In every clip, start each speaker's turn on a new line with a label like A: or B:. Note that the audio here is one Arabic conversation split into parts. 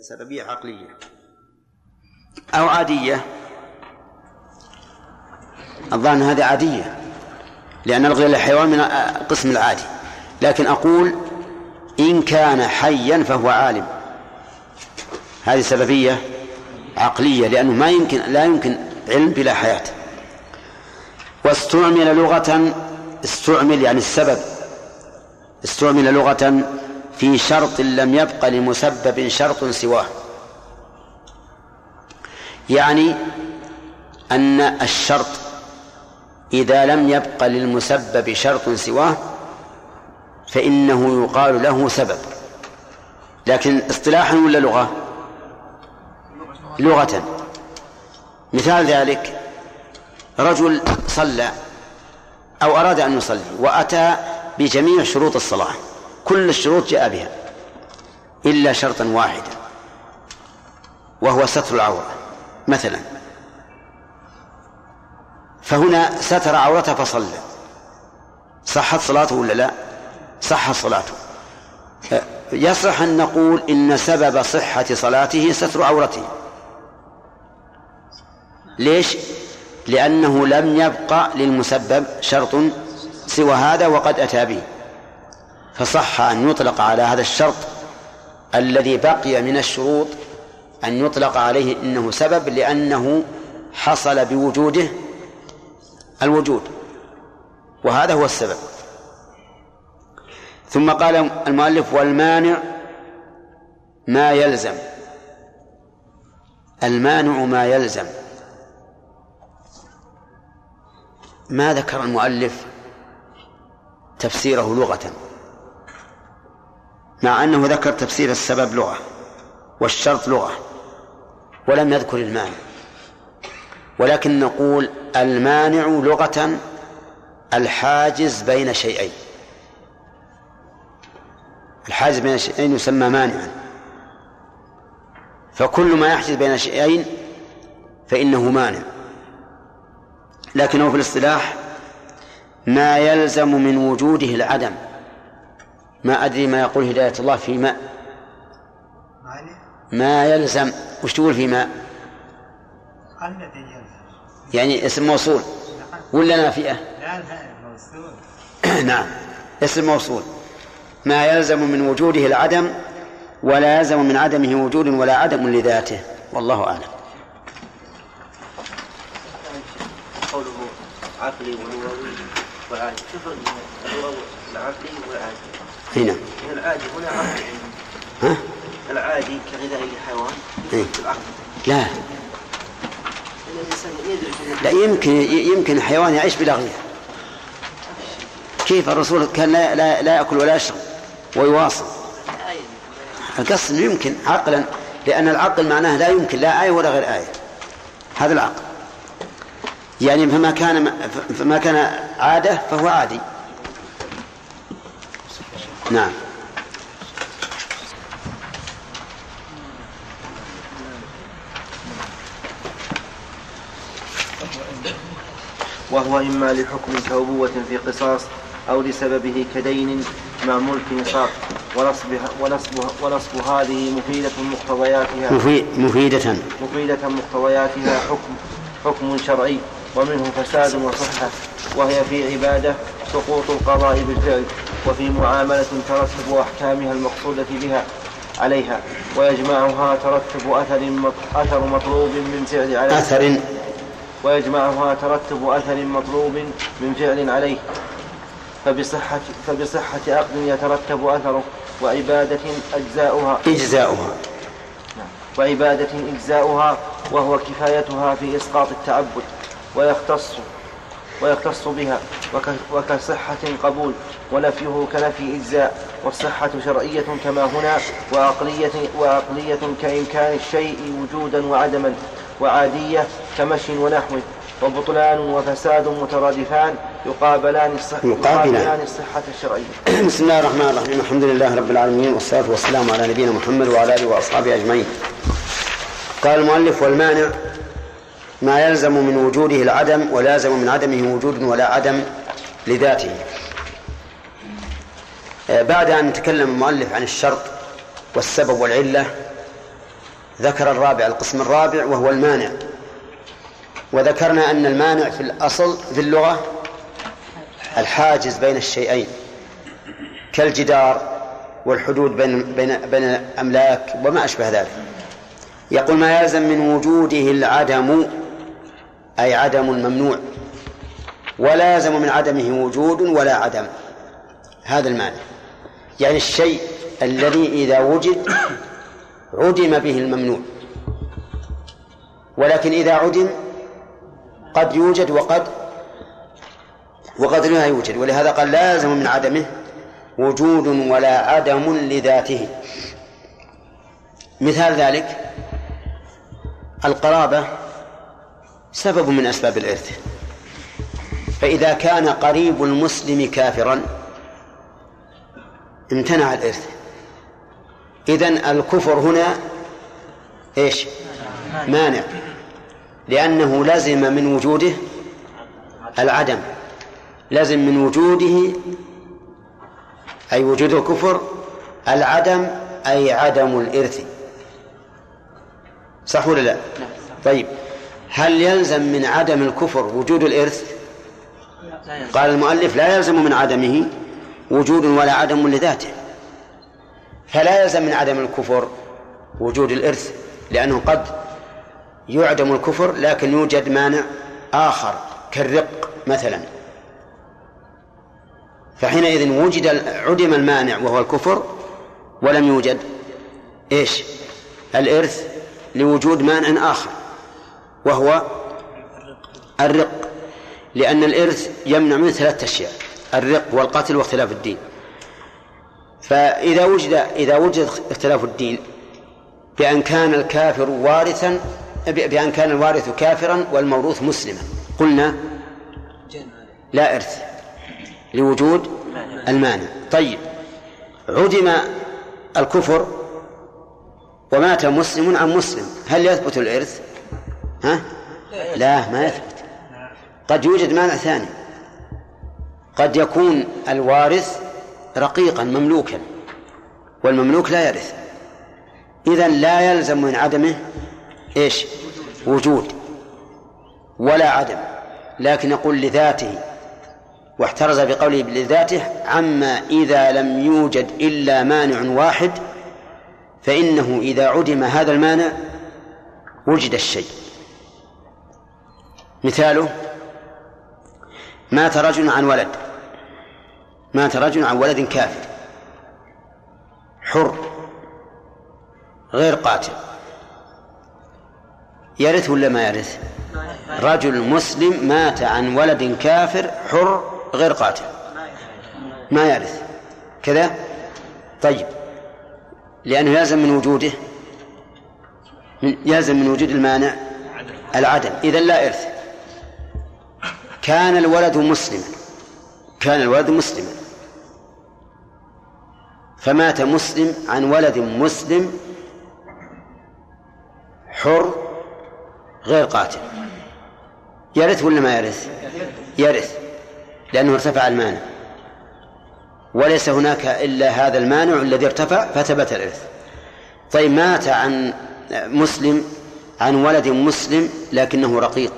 A: سببية عقلية. أو عادية. الظاهر هذه عادية لأن الغير الحيوان من القسم العادي. لكن أقول إن كان حيا فهو عالم. هذه سببية عقلية لأنه ما يمكن لا يمكن علم بلا حياة. واستعمل لغة استعمل يعني السبب. استعمل لغة في شرط لم يبق لمسبب شرط سواه. يعني أن الشرط إذا لم يبق للمسبب شرط سواه فإنه يقال له سبب. لكن اصطلاحا ولا لغة؟ لغة. مثال ذلك رجل صلى أو أراد أن يصلي وأتى بجميع شروط الصلاة. كل الشروط جاء بها إلا شرطا واحدا وهو ستر العورة مثلا. فهنا ستر عورته فصلى صحت صلاته ولا لا؟ صحت صلاته. يصح أن نقول إن سبب صحة صلاته ستر عورته. ليش؟ لأنه لم يبقى للمسبب شرط سوى هذا وقد أتى به. فصح أن يطلق على هذا الشرط الذي بقي من الشروط أن يطلق عليه إنه سبب لأنه حصل بوجوده الوجود وهذا هو السبب. ثم قال المؤلف والمانع ما يلزم المانع ما يلزم. ما ذكر المؤلف تفسيره لغة؟ مع أنه ذكر تفسير السبب لغة والشرط لغة ولم يذكر المانع. ولكن نقول المانع لغة الحاجز بين شيئين. الحاجز بين شيئين يسمى مانعا. فكل ما يحجز بين شيئين فإنه مانع. لكنه في الاصطلاح ما يلزم من وجوده العدم. ما أدري ما يقول هداية الله في ماء. ما يلزم. وش تقول في ماء؟ يعني اسم موصول. ولا نافئة
B: لا موصول.
A: نعم. اسم موصول. ما يلزم من وجوده العدم ولا يلزم من عدمه وجود ولا عدم لذاته. والله أعلم.
C: قوله عقلي ولغوي وعادي كيف العقلي والعادي
A: هنا.
C: العادي هنا عقلي
A: ها؟
C: العادي كغذاء الحيوان
A: إيه. لا. لا يمكن يمكن الحيوان يعيش بلا غذاء كيف الرسول كان لا, لا, لا يأكل ولا يشرب ويواصل؟ القصد يمكن عقلا لأن العقل معناه لا يمكن لا آية ولا غير آية. هذا العقل. يعني فما كان فما كان عادة فهو عادي. نعم.
C: وهو إما لحكم كأبوة في قصاص أو لسببه كدين مع ملك نصاب ونصب ونصب ونصب هذه مفيدة مقتضياتها.
A: مفيد مفيدة.
C: مفيدة مقتضياتها حكم حكم شرعي ومنه فساد وصحة وهي في عبادة سقوط القضاء بالفعل. وفي معاملة ترتب أحكامها المقصودة بها عليها ويجمعها ترتب أثر أثر مطلوب من فعل عليه.
A: أثر.
C: ويجمعها ترتب أثر مطلوب من فعل عليه. فبصحة فبصحة عقد يترتب أثره وعبادة أجزاؤها.
A: إجزاؤها.
C: وعبادة إجزاؤها وهو كفايتها في إسقاط التعبد ويختص ويختص بها وك وكصحة قبول ونفيه كنفي إجزاء والصحة شرعية كما هنا وعقلية وعقلية كإمكان الشيء وجودا وعدما وعادية كمشي ونحوه وبطلان وفساد مترادفان يقابلان الصحة.
A: يقابلان
C: الصحة الشرعية.
A: بسم الله الرحمن الرحيم. الحمد لله رب العالمين والصلاة والسلام على نبينا محمد وعلى آله وأصحابه أجمعين. قال المؤلف والمانع ما يلزم من وجوده العدم ولا يلزم من عدمه وجود ولا عدم لذاته. آه، بعد أن تكلم المؤلف عن الشرط والسبب والعلة ذكر الرابع القسم الرابع وهو المانع. وذكرنا أن المانع في الأصل في اللغة الحاجز بين الشيئين كالجدار والحدود بين بين بين الأملاك وما أشبه ذلك. يقول ما يلزم من وجوده العدم أي عدم ممنوع. ولا يلزم من عدمه وجود ولا عدم. هذا المعنى. يعني الشيء الذي إذا وجد عدم به الممنوع. ولكن إذا عدم قد يوجد وقد وقد لا يوجد. ولهذا قال لا يلزم من عدمه وجود ولا عدم لذاته. مثال ذلك القرابة سبب من أسباب الإرث. فإذا كان قريب المسلم كافرا امتنع الإرث. إذن الكفر هنا إيش؟ مانع. لأنه لزم من وجوده العدم. لزم من وجوده أي وجود الكفر العدم أي عدم الإرث. صح ولا لا؟ طيب. هل يلزم من عدم الكفر وجود الإرث؟ قال المؤلف لا يلزم من عدمه وجود ولا عدم لذاته. فلا يلزم من عدم الكفر وجود الإرث لأنه قد يعدم الكفر لكن يوجد مانع آخر كالرق مثلا. فحينئذ وجد عدم المانع وهو الكفر ولم يوجد إيش؟ الإرث لوجود مانع آخر. وهو الرق. لأن الإرث يمنع من ثلاثة أشياء الرق والقتل واختلاف الدين. فإذا وجد إذا وجد اختلاف الدين بأن كان الكافر وارثا بأن كان الوارث كافرا والموروث مسلما. قلنا لا إرث لوجود المانع. طيب عدم الكفر ومات مسلم عن مسلم هل يثبت الإرث؟ ها؟ لا ما يثبت. قد يوجد مانع ثاني. قد يكون الوارث رقيقا مملوكا والمملوك لا يرث. إذا لا يلزم من عدمه إيش؟ وجود ولا عدم. لكن يقول لذاته واحترز بقوله لذاته عما إذا لم يوجد إلا مانع واحد فإنه إذا عدم هذا المانع وجد الشيء. مثاله مات رجل عن ولد. مات رجل عن ولد كافر. حر. غير قاتل. يرث ولا ما يرث؟ رجل مسلم مات عن ولد كافر حر غير قاتل. ما يرث. كذا؟ طيب. لأنه يلزم من وجوده يلزم من وجود المانع العدم. إذا لا إرث. كان الولد مسلما. كان الولد مسلما. فمات مسلم عن ولد مسلم حر غير قاتل. يرث ولا ما يرث؟ يرث لأنه ارتفع المانع. وليس هناك إلا هذا المانع الذي ارتفع فثبت الإرث. طيب مات عن مسلم عن ولد مسلم لكنه رقيق.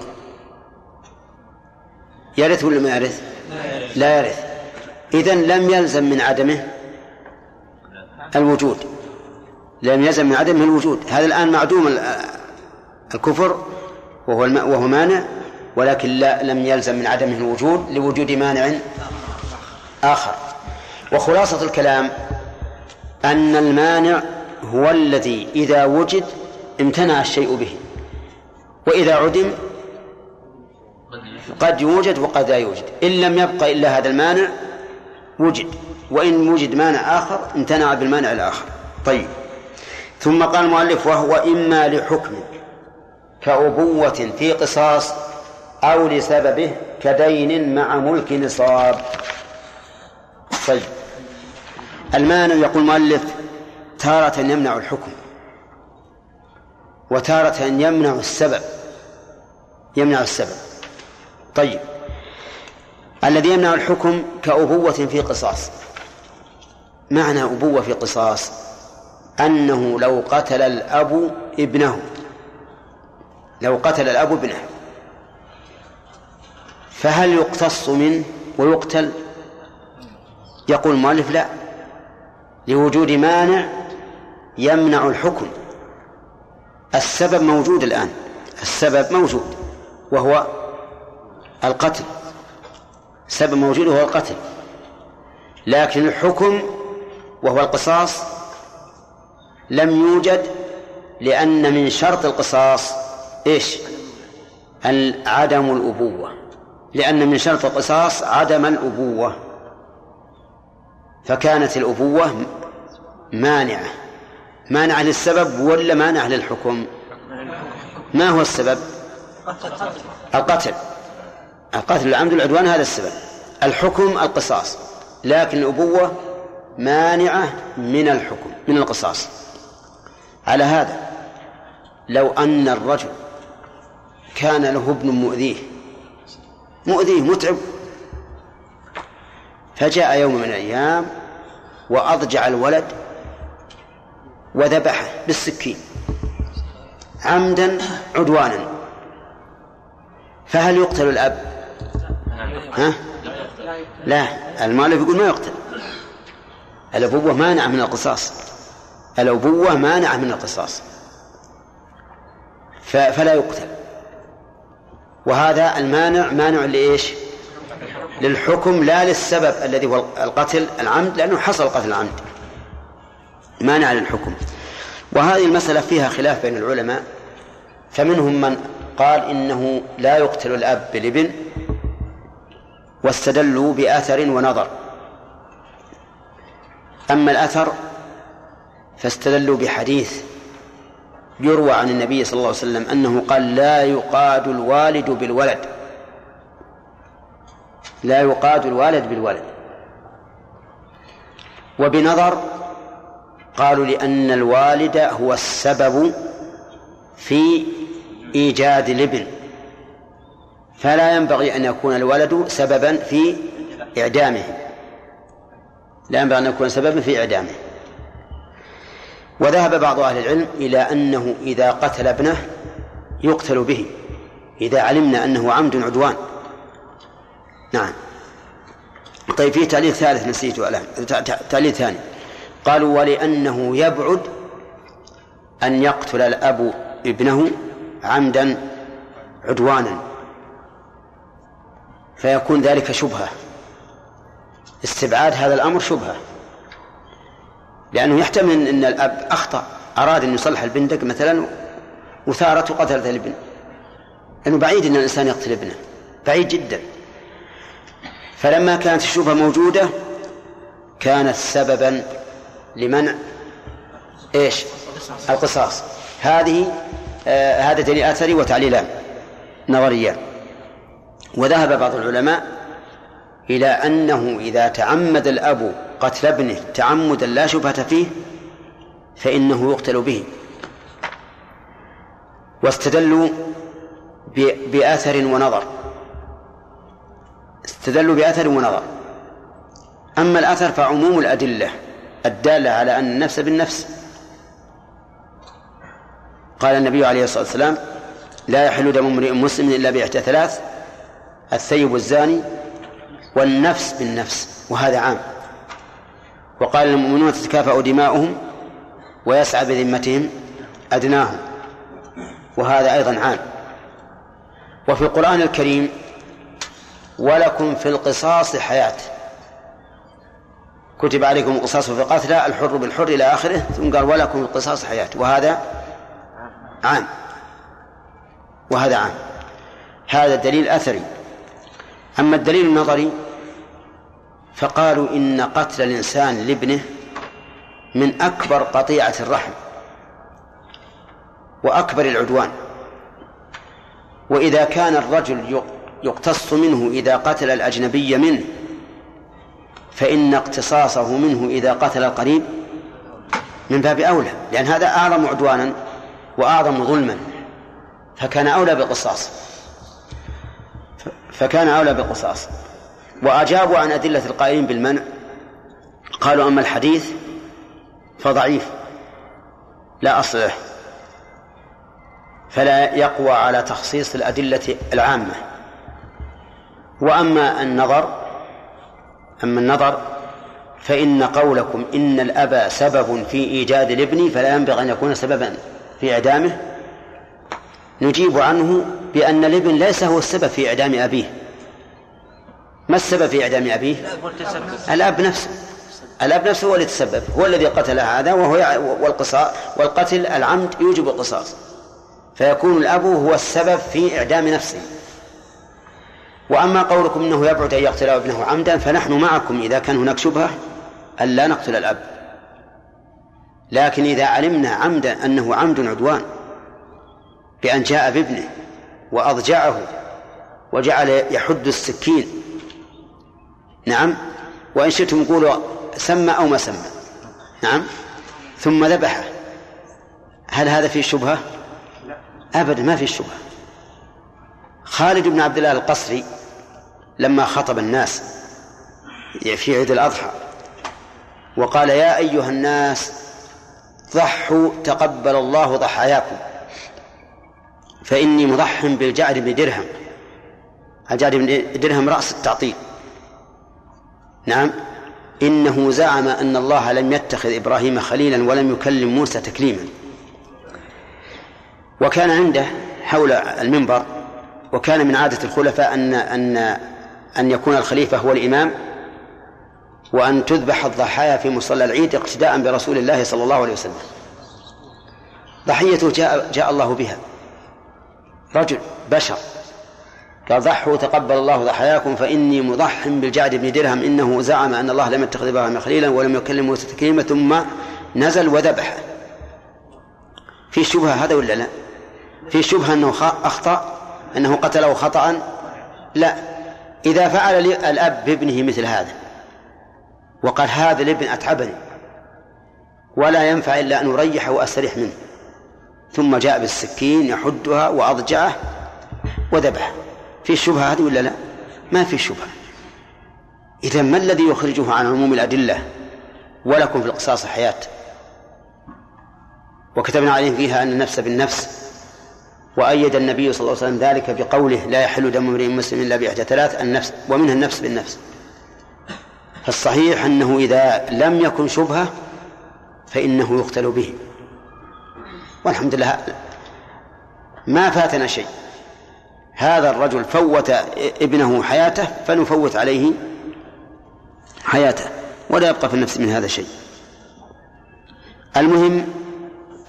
A: يرث ولا ما يرث؟ لا يرث. إذن لم يلزم من عدمه الوجود. لم يلزم من عدمه الوجود. هذا الآن معدوم الكفر وهو وهو مانع ولكن لا لم يلزم من عدمه الوجود لوجود مانع آخر. وخلاصة الكلام أن المانع هو الذي إذا وجد امتنع الشيء به وإذا عدم قد يوجد وقد لا يوجد. إن لم يبقى إلا هذا المانع وجد. وإن وجد مانع آخر امتنع بالمانع الآخر. طيب. ثم قال المؤلف وهو إما لحكم كأبوة في قصاص أو لسببه كدين مع ملك نصاب. طيب. المانع يقول المؤلف تارة يمنع الحكم. وتارة يمنع السبب. يمنع السبب. طيب. الذي يمنع الحكم كأبوة في قصاص. معنى أبوة في قصاص أنه لو قتل الأب ابنه. لو قتل الأب ابنه. فهل يقتص منه ويقتل؟ يقول المؤلف لا. لوجود مانع يمنع الحكم. السبب موجود الآن. السبب موجود. وهو القتل. السبب موجود وهو القتل. لكن الحكم وهو القصاص لم يوجد لأن من شرط القصاص إيش؟ عدم الأبوة. لأن من شرط القصاص عدم الأبوة. فكانت الأبوة مانعة. مانعة للسبب ولا مانعة للحكم؟ ما هو السبب؟ القتل. القتل العمد العدوان هذا السبب. الحكم القصاص. لكن الأبوة مانعة من الحكم من القصاص. على هذا لو أن الرجل كان له ابن مؤذيه مؤذيه متعب فجاء يوم من الأيام وأضجع الولد وذبحه بالسكين عمدا عدوانا. فهل يقتل الأب؟ ها؟ لا المؤلف يقول ما يقتل. الأبوة مانعة من القصاص. الأبوة مانعة من القصاص. فلا يقتل. وهذا المانع مانع لإيش؟ للحكم لا للسبب الذي هو القتل العمد لأنه حصل قتل العمد. مانع للحكم. وهذه المسألة فيها خلاف بين العلماء. فمنهم من قال إنه لا يقتل الأب بالابن. واستدلوا بأثر ونظر. أما الأثر فاستدلوا بحديث يروى عن النبي صلى الله عليه وسلم أنه قال لا يقاد الوالد بالولد. لا يقاد الوالد بالولد. وبنظر قالوا لأن الوالد هو السبب في إيجاد الابن. فلا ينبغي أن يكون الولد سببا في إعدامه. لا ينبغي أن يكون سببا في إعدامه. وذهب بعض أهل العلم إلى أنه إذا قتل ابنه يقتل به. إذا علمنا أنه عمد عدوان. نعم. طيب في تعليل ثالث نسيته الآن. تعليل ثاني. قالوا ولأنه يبعد أن يقتل الأب ابنه عمدا عدوانا. فيكون ذلك شبهة. استبعاد هذا الأمر شبهة. لأنه يحتمل أن الأب أخطأ أراد أن يصلح البندق مثلا وثارت وقتلت الابن لأنه بعيد أن الإنسان يقتل ابنه. بعيد جدا. فلما كانت الشبهة موجودة كانت سببا لمنع إيش؟ القصاص. هذه آه هذا دليل آثري وتعليلان نظريان. وذهب بعض العلماء إلى أنه إذا تعمد الأب قتل ابنه تعمدا لا شبهة فيه فإنه يقتل به. واستدلوا بأثر ونظر. استدلوا بأثر ونظر. أما الأثر فعموم الأدلة الدالة على أن النفس بالنفس. قال النبي عليه الصلاة والسلام لا يحل دم امرئ مسلم إلا بإحدى ثلاث الثيب الزاني والنفس بالنفس وهذا عام. وقال المؤمنون تتكافأ دماؤهم ويسعى بذمتهم أدناهم وهذا أيضا عام. وفي القرآن الكريم ولكم في القصاص حياة. كتب عليكم القصاص في القتلى الحر بالحر إلى آخره ثم قال ولكم القصاص حياة وهذا عام. وهذا عام. هذا دليل أثري. أما الدليل النظري فقالوا إن قتل الإنسان لابنه من أكبر قطيعة الرحم وأكبر العدوان. وإذا كان الرجل يقتص منه إذا قتل الأجنبي منه فإن اقتصاصه منه إذا قتل القريب من باب أولى. لأن هذا أعظم عدوانا وأعظم ظلما فكان أولى بالقصاص. فكان أولى بالقصاص. وأجابوا عن أدلة القائلين بالمنع. قالوا أما الحديث فضعيف. لا أصل له. فلا يقوى على تخصيص الأدلة العامة. وأما النظر أما النظر فإن قولكم إن الأب سبب في إيجاد الابن فلا ينبغي أن يكون سببا في إعدامه. نجيب عنه بأن الابن ليس هو السبب في إعدام أبيه. ما السبب في إعدام أبيه؟ الأب نفسه. الأب نفسه هو الذي تسبب هو الذي قتل هذا وهو والقصاص والقتل العمد يوجب القصاص. فيكون الأب هو السبب في إعدام نفسه. وأما قولكم أنه يبعد أن يقتل ابنه عمدا فنحن معكم إذا كان هناك شبهة أن لا نقتل الأب. لكن إذا علمنا عمدا أنه عمد عدوان بأن جاء بابنه وأضجعه وجعل يحد السكين. نعم. وإن شئتم قولوا سمى أو ما سمى نعم. ثم ذبحه. هل هذا فيه شبهة؟ أبدا ما فيه شبهة. خالد بن عبد الله القصري لما خطب الناس في عيد الأضحى وقال يا أيها الناس ضحوا تقبل الله ضحاياكم. فإني مضح بالجعد بن درهم. الجعد بن درهم رأس التعطيل. نعم. إنه زعم أن الله لم يتخذ إبراهيم خليلا ولم يكلم موسى تكليما. وكان عنده حول المنبر وكان من عادة الخلفاء أن أن أن يكون الخليفة هو الإمام وأن تذبح الضحايا في مصلى العيد اقتداء برسول الله صلى الله عليه وسلم. ضحيته جاء جاء الله بها. رجل بشر. قال ضحوا تقبل الله ضحاياكم فإني مضح بالجعد بن درهم إنه زعم أن الله لم يتخذ إبراهيم خليلا ولم يكلم موسى تكليما ثم نزل وذبح. في شبهة هذا ولا لا؟ في شبهة أنه أخطأ أنه قتله خطأ؟ لا. إذا فعل الأب بابنه مثل هذا وقال هذا الابن أتعبني ولا ينفع إلا أن أريح وأستريح منه. ثم جاء بالسكين يحدها وأضجعه وذبحه. في الشبهة هذه ولا لا؟ ما في شبهة. إذا ما الذي يخرجه عن عموم الأدلة ولكم في القصاص حياة؟ وكتبنا عليهم فيها أن النفس بالنفس. وأيد النبي صلى الله عليه وسلم ذلك بقوله لا يحل دم امرئ مسلم إلا بإحدى ثلاث النفس ومنها النفس بالنفس. فالصحيح أنه إذا لم يكن شبهة فإنه يقتل به. والحمد لله. ما فاتنا شيء. هذا الرجل فوت ابنه حياته فنفوت عليه حياته ولا يبقى في النفس من هذا شيء. المهم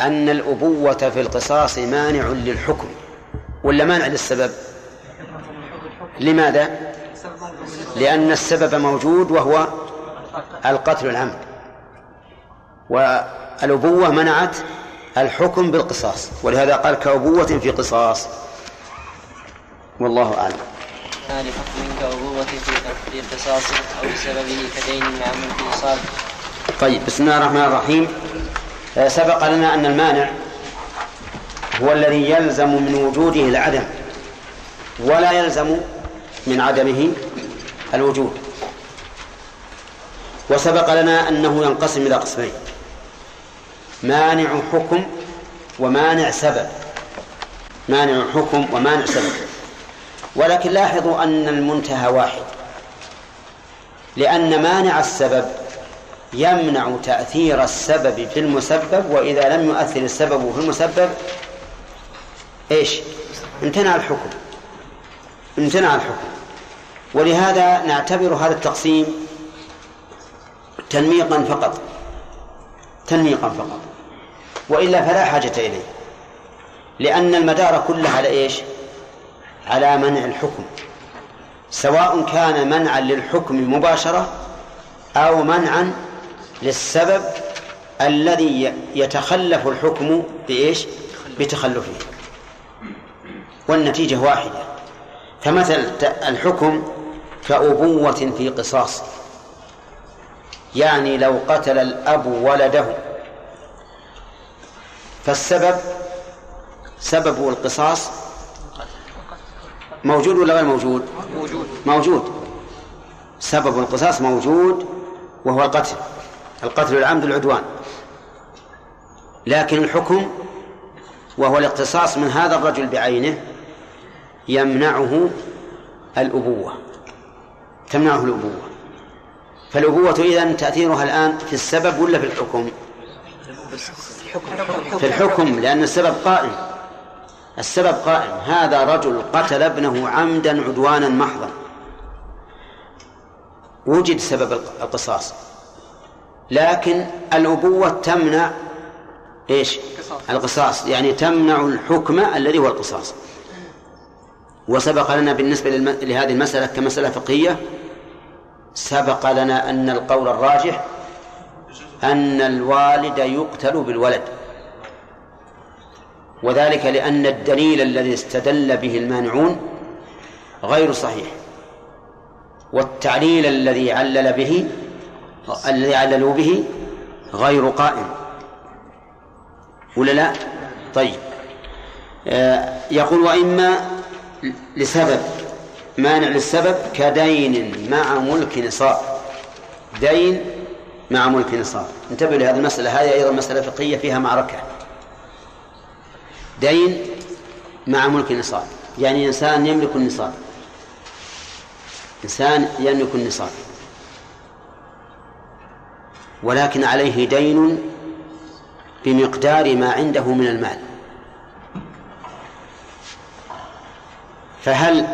A: أن الأبوة في القصاص مانع للحكم ولا مانع للسبب؟ لماذا؟ لأن السبب موجود وهو القتل العمد. والأبوة منعت الحكم بالقصاص ولهذا قال كأبوة في قصاص. والله أعلم.
B: لحكم كأبوة في قصاص أو بسببه كدين مع من
A: طيب بسم الله الرحمن الرحيم. آه، سبق لنا أن المانع هو الذي يلزم من وجوده العدم ولا يلزم من عدمه الوجود. وسبق لنا أنه ينقسم إلى قسمين. مانع حكم ومانع سبب. مانع حكم ومانع سبب. ولكن لاحظوا أن المنتهى واحد. لأن مانع السبب يمنع تأثير السبب في المسبب وإذا لم يؤثر السبب في المسبب إيش؟ امتنع الحكم. امتنع الحكم. ولهذا نعتبر هذا التقسيم تنميقا فقط. تنميقا فقط. وإلا فلا حاجة إليه. لأن المدار كله على إيش؟ على منع الحكم. سواء كان منعا للحكم مباشرة أو منعا للسبب الذي يتخلف الحكم بإيش؟ بتخلفه. والنتيجة واحدة. فمثل الحكم كأبوة في قصاص. يعني لو قتل الأب ولده فالسبب سبب القصاص موجود ولا غير موجود؟ موجود. موجود. سبب القصاص موجود وهو القتل. القتل العمد العدوان. لكن الحكم وهو الاقتصاص من هذا الرجل بعينه يمنعه الأبوة. تمنعه الأبوة. فالأبوة إذن تأثيرها الآن في السبب ولا في الحكم؟ في الحكم لأن السبب قائم. السبب قائم. هذا رجل قتل ابنه عمدا عدوانا محضا. وجد سبب القصاص. لكن الأبوة تمنع إيش؟ القصاص. يعني تمنع الحكم الذي هو القصاص. وسبق لنا بالنسبة لهذه المسألة كمسألة فقهية سبق لنا أن القول الراجح أن الوالد يقتل بالولد. وذلك لأن الدليل الذي استدل به المانعون غير صحيح. والتعليل الذي علل به الذي عللوا به غير قائم. ولا لا؟ طيب. آه يقول وإما لسبب مانع للسبب كدين مع ملك نصاب. دين مع ملك نصاب انتبهوا لهذه المسألة. هذه أيضا مسألة فقهية فيها معركة. دين مع ملك نصاب يعني إنسان يملك النصاب إنسان يملك النصاب ولكن عليه دين بمقدار ما عنده من المال. فهل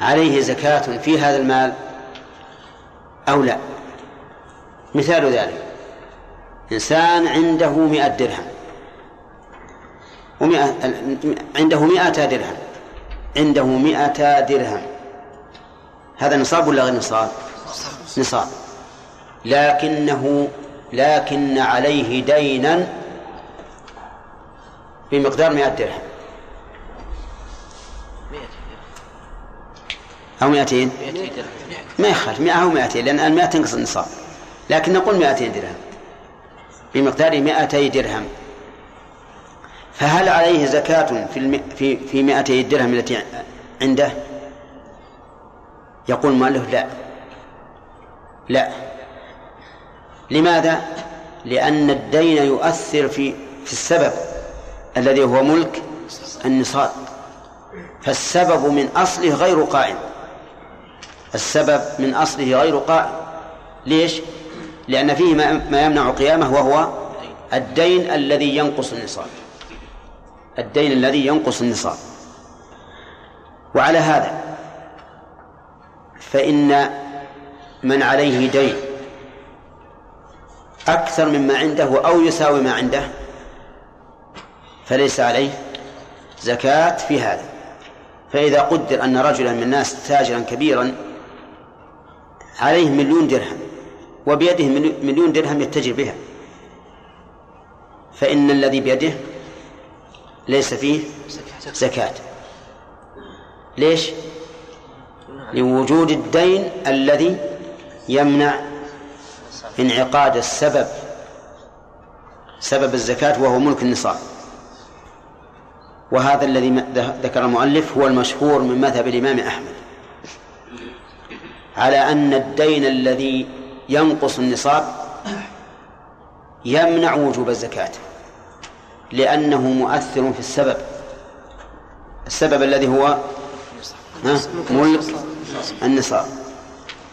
A: عليه زكاة في هذا المال أو لا؟ مثال ذلك. إنسان عنده مئة درهم. ومئة عنده مئة درهم. عنده مئة درهم. هذا نصاب ولا غير نصاب؟ نصاب. لكنه لكن عليه دينا بمقدار مئة درهم. أو مئتين؟ ما يخالف. مئة أو مئتين لأن المئة تنقص النصاب. لكن نقول مئتين درهم بمقدار مئتي درهم فهل عليه زكاة في. في في مئتي الدرهم التي عنده؟ يقول ماله لا لا لماذا؟ لأن الدين يؤثر في في السبب الذي هو ملك النصاب فالسبب من أصله غير قائم السبب من أصله غير قائم ليش؟ لأن فيه ما يمنع قيامه وهو الدين الذي ينقص النصاب. الدين الذي ينقص النصاب. وعلى هذا فإن من عليه دين أكثر مما عنده أو يساوي ما عنده فليس عليه زكاة في هذا. فإذا قدر أن رجلا من الناس تاجرا كبيرا عليه مليون درهم وبيده مليون درهم يتجر بها. فإن الذي بيده ليس فيه زكاة. ليش؟ لوجود الدين الذي يمنع انعقاد السبب سبب الزكاة وهو ملك النصاب. وهذا الذي ذكر المؤلف هو المشهور من مذهب الإمام أحمد. على أن الدين الذي ينقص النصاب يمنع وجوب الزكاة لأنه مؤثر في السبب. السبب الذي هو ملك النصاب.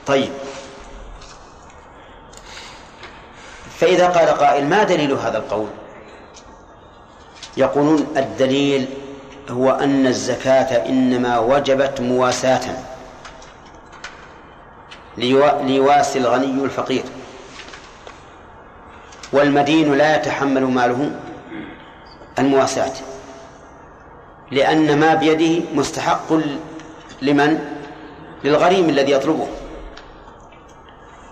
A: طيب. فإذا قال قائل ما دليل هذا القول؟ يقولون الدليل هو أن الزكاة إنما وجبت مواساة. ليواسي الغني الفقير. والمدين لا يتحمل ماله المواساة لأن ما بيده مستحق لمن؟ للغريم الذي يطلبه.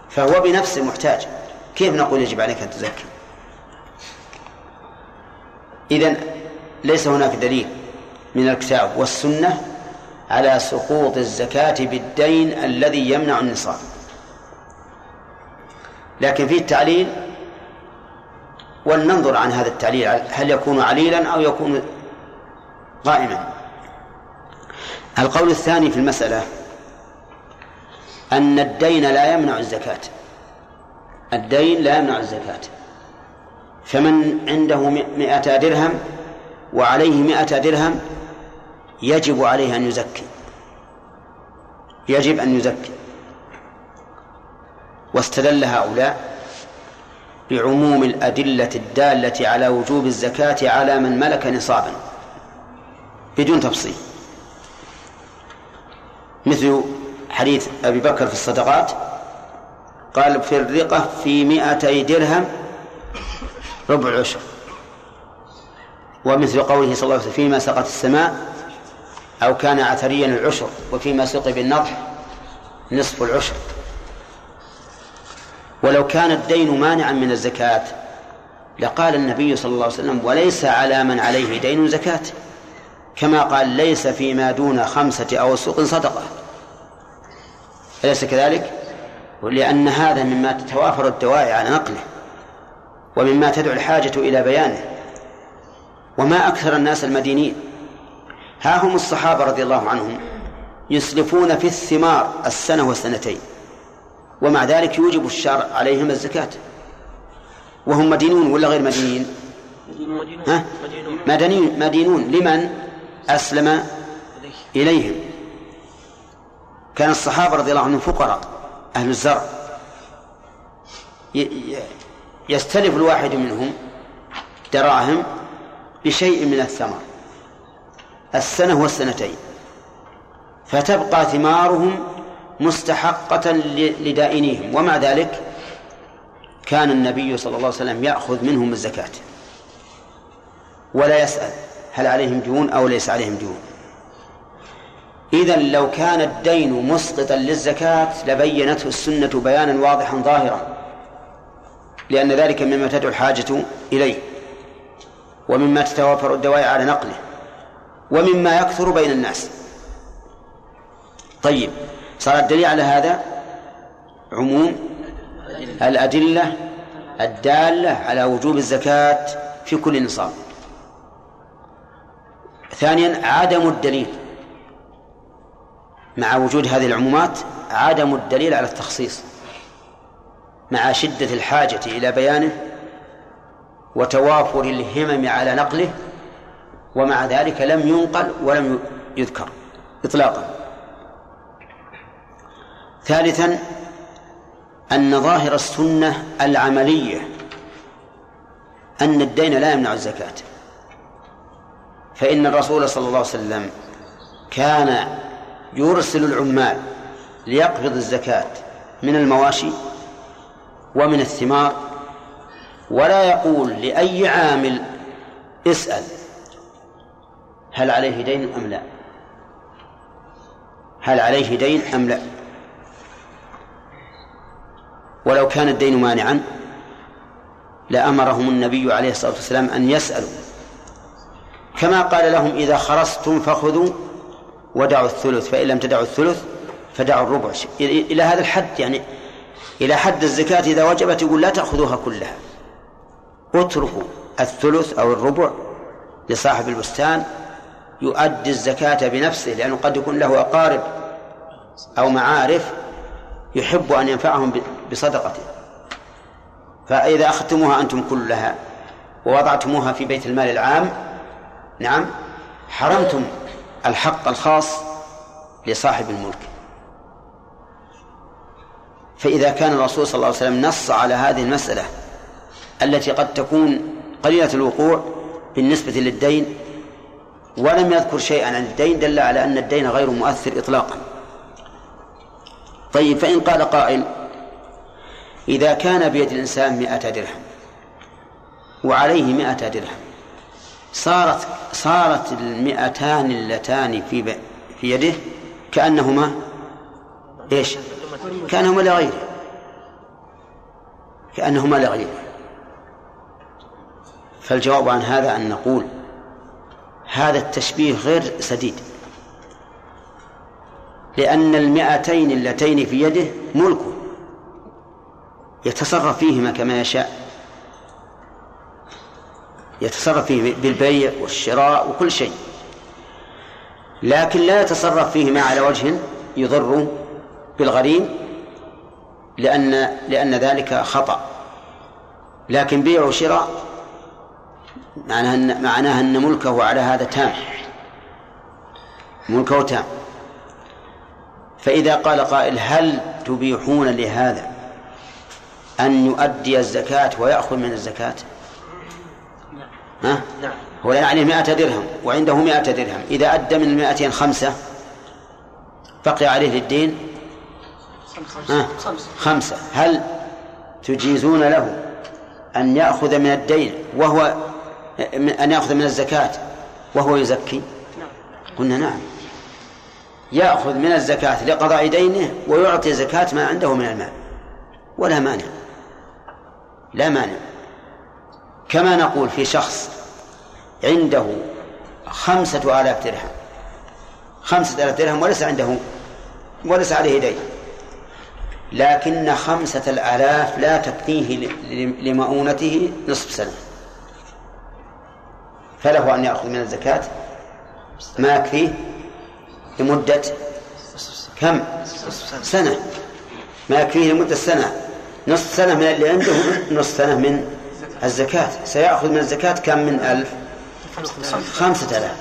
A: فهو بنفسه محتاج كيف نقول يجب عليك أن تزكي؟ إذن ليس هناك دليل من الكتاب والسنة على سقوط الزكاة بالدين الذي يمنع النصاب. لكن فيه التعليل ولننظر عن هذا التعليل هل يكون عليلا أو يكون قائما القول الثاني في المسألة أن الدين لا يمنع الزكاة. الدين لا يمنع الزكاة. فمن عنده مئة درهم وعليه مئة درهم يجب عليه أن يزكي. يجب أن يزكي. واستدل هؤلاء بعموم الأدلة الدالة على وجوب الزكاة على من ملك نصابا. بدون تفصيل. مثل حديث أبي بكر في الصدقات قال في الرقة في مئتي درهم ربع العشر ومثل قوله صلى الله عليه وسلم فيما سقت السماء أو كان عثريا العشر وفيما سقي بالنضح نصف العشر. ولو كان الدين مانعا من الزكاة لقال النبي صلى الله عليه وسلم وليس على من عليه دين زكاة. كما قال ليس فيما دون خمسة أو سوق صدقة. أليس كذلك؟ لأن هذا مما تتوافر الدواعي على نقله ومما تدعو الحاجة إلى بيانه. وما أكثر الناس المدينين ها هم الصحابة رضي الله عنهم يسلفون في الثمار السنة والسنتين ومع ذلك يوجب الشرع عليهم الزكاة. وهم مدينون ولا غير مدينين؟ ها؟ مدينون مدينون. لمن؟ أسلم إليهم. كان الصحابة رضي الله عنهم فقراء أهل الزرع. يستلف الواحد منهم دراهم بشيء من الثمر. السنة والسنتين. فتبقى ثمارهم مستحقة لدائنيهم. ومع ذلك كان النبي صلى الله عليه وسلم يأخذ منهم الزكاة. ولا يسأل هل عليهم ديون أو ليس عليهم ديون. إذا لو كان الدين مسقطا للزكاة لبينته السنة بيانا واضحا ظاهرا. لأن ذلك مما تدعو الحاجة إليه. ومما تتوافر الدواعي على نقله. ومما يكثر بين الناس. طيب صار الدليل على هذا عموم الأدلة الدالة على وجوب الزكاة في كل نصاب. ثانيا عدم الدليل. مع وجود هذه العمومات عدم الدليل على التخصيص. مع شدة الحاجة إلى بيانه وتوافر الهمم على نقله ومع ذلك لم ينقل ولم يذكر إطلاقا. ثالثا أن ظاهر السنة العملية أن الدين لا يمنع الزكاة. فإن الرسول صلى الله عليه وسلم كان يرسل العمال ليقبض الزكاة من المواشي ومن الثمار ولا يقول لأي عامل اسأل هل عليه دين أم لا؟ هل عليه دين أم لا؟ ولو كان الدين مانعا لأمرهم النبي عليه الصلاة والسلام أن يسألوا. كما قال لهم إذا خرستم فخذوا ودعوا الثلث فإن لم تدعوا الثلث فدعوا الربع. إلى هذا الحد يعني إلى حد الزكاة إذا وجبت يقول لا تأخذوها كلها. اتركوا الثلث أو الربع لصاحب البستان يؤدي الزكاة بنفسه لأنه قد يكون له أقارب أو معارف يحب أن ينفعهم بصدقته. فإذا أخذتموها أنتم كلها ووضعتموها في بيت المال العام نعم حرمتم الحق الخاص لصاحب الملك. فإذا كان الرسول صلى الله عليه وسلم نص على هذه المسألة التي قد تكون قليلة الوقوع بالنسبة للدين ولم يذكر شيئا. عن الدين دل على أن الدين غير مؤثر إطلاقا. طيب فإن قال قائل إذا كان بيد الإنسان مئة درهم وعليه مئة درهم صارت صارت المئتان اللتان في في يده كأنهما إيش؟ كأنهما لغيره. كأنهما لغيره. فالجواب عن هذا أن نقول هذا التشبيه غير سديد. لأن المئتين اللتين في يده ملكه يتصرف فيهما كما يشاء. يتصرف فيه بالبيع والشراء وكل شيء. لكن لا يتصرف فيهما على وجه يضر بالغريم لأن لأن ذلك خطأ. لكن بيع وشراء معناها أن معناها أن ملكه على هذا تام. ملكه تام. فإذا قال قائل هل تبيحون لهذا أن يؤدي الزكاة ويأخذ من الزكاة؟ ها؟ نعم. هو يعني مائة درهم وعنده مائة درهم. إذا أدى من المائتين خمسة بقي عليه الدين ها؟ خمسة. هل تجيزون له أن يأخذ من الدين وهو أن يأخذ من الزكاة وهو يزكي؟ قلنا نعم. يأخذ من الزكاة لقضاء دينه ويعطي زكاة ما عنده من المال. ولا مانع. لا مانع. كما نقول في شخص عنده خمسة آلاف درهم. خمسة آلاف درهم وليس عنده وليس عليه دين. لكن خمسة الآلاف لا تكفيه لمؤونته نصف سنة. فله أن يأخذ من الزكاة ما يكفيه لمدة كم؟ سنة. ما يكفيه لمدة سنة. نصف سنة من اللي عنده نصف سنة من الزكاة. سيأخذ من الزكاة كم من ألف؟ خمسة آلاف.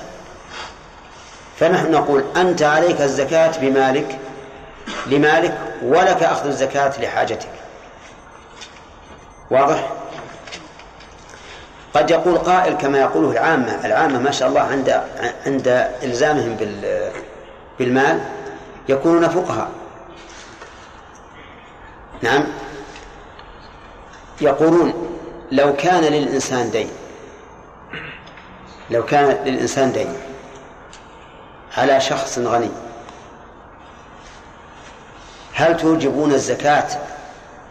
A: فنحن نقول أنت عليك الزكاة بمالك لمالك ولك أخذ الزكاة لحاجتك. واضح؟ قد يقول قائل كما يقوله العامة العامة ما شاء الله عند عند إلزامهم بال بالمال يكونون فقهاء. نعم. يقولون لو كان للإنسان دين لو كان للإنسان دين على شخص غني هل توجبون الزكاة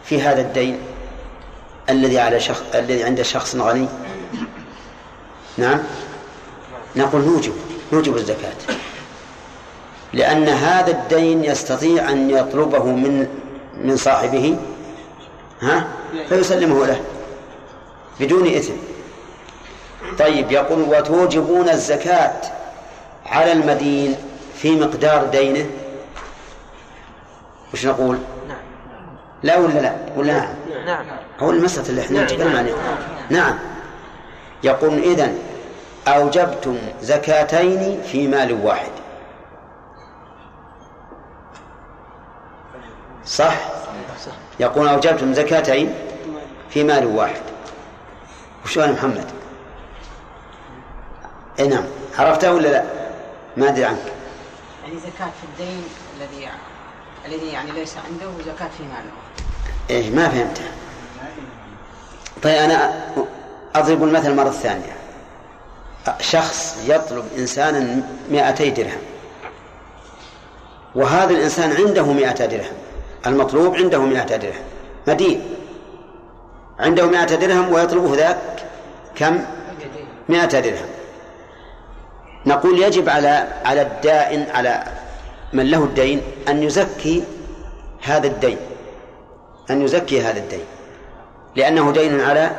A: في هذا الدين؟ الذي على شخص الذي عند شخص غني؟ نعم نقول نوجب نوجب الزكاة لأن هذا الدين يستطيع أن يطلبه من من صاحبه ها فيسلمه له بدون إثم طيب يقول وتوجبون الزكاة على المدين في مقدار دينه وش نقول؟ لا ولا لا؟ ولا نعم؟ نعم. هو المسألة اللي إحنا نتكلم عليها. نعم. يقول إذن أوجبتم زكاتين في مال واحد. صح؟ يقول أوجبتم زكاتين في مال واحد. وش يا محمد؟ إي نعم. عرفته ولا لا؟ ما أدري عنك.
D: يعني زكاة في الدين الذي الذي يعني ليس عنده زكاة في ماله.
A: إيه ما فهمت طيب أنا أضرب المثل مرة ثانية. شخص يطلب انسانا 200 درهم. وهذا الإنسان عنده 100 درهم. المطلوب عنده 100 درهم. مدين. عنده 100 درهم ويطلبه ذاك كم؟ 100 درهم. نقول يجب على على الدائن على من له الدين أن يزكي هذا الدين. أن يزكي هذا الدين. لأنه دين على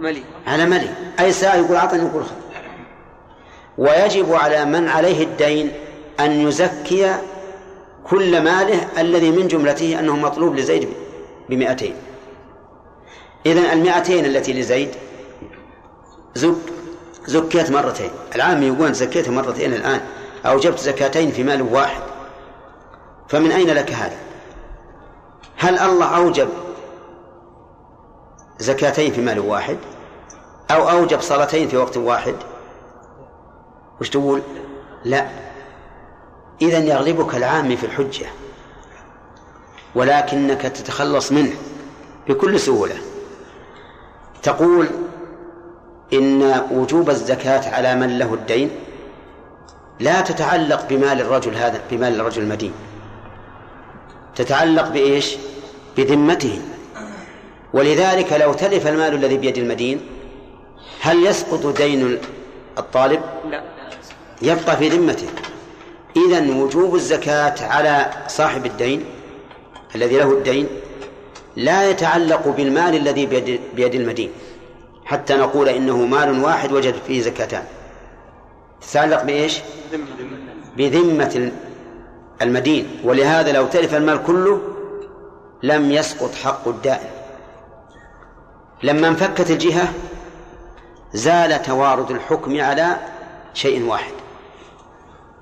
A: ملي. على ملي. أي ساعة يقول أعطني يقول خذ ويجب على من عليه الدين أن يزكي كل ماله الذي من جملته أنه مطلوب لزيد بمئتين. إذن المئتين التي لزيد زك زكيت مرتين. العام يقول زكيت مرتين الآن. أوجبت زكاتين في مال واحد. فمن أين لك هذا هل الله أوجب زكاتين في مال واحد؟ أو أوجب صلاتين في وقت واحد؟ وش تقول؟ لا. إذا يغلبك العام في الحجة ولكنك تتخلص منه بكل سهولة. تقول إن وجوب الزكاة على من له الدين لا تتعلق بمال الرجل هذا بمال الرجل المدين. تتعلق بإيش؟ بذمته. ولذلك لو تلف المال الذي بيد المدين هل يسقط دين الطالب؟ لا. يبقى في ذمته. إذا وجوب الزكاة على صاحب الدين الذي له الدين لا يتعلق بالمال الذي بيد, بيد المدين. حتى نقول إنه مال واحد وجد فيه زكاتان. تتعلق بإيش؟ بذمة المدين. ولهذا لو تلف المال كله لم يسقط حق الدائن. لما انفكت الجهة زال توارد الحكم على شيء واحد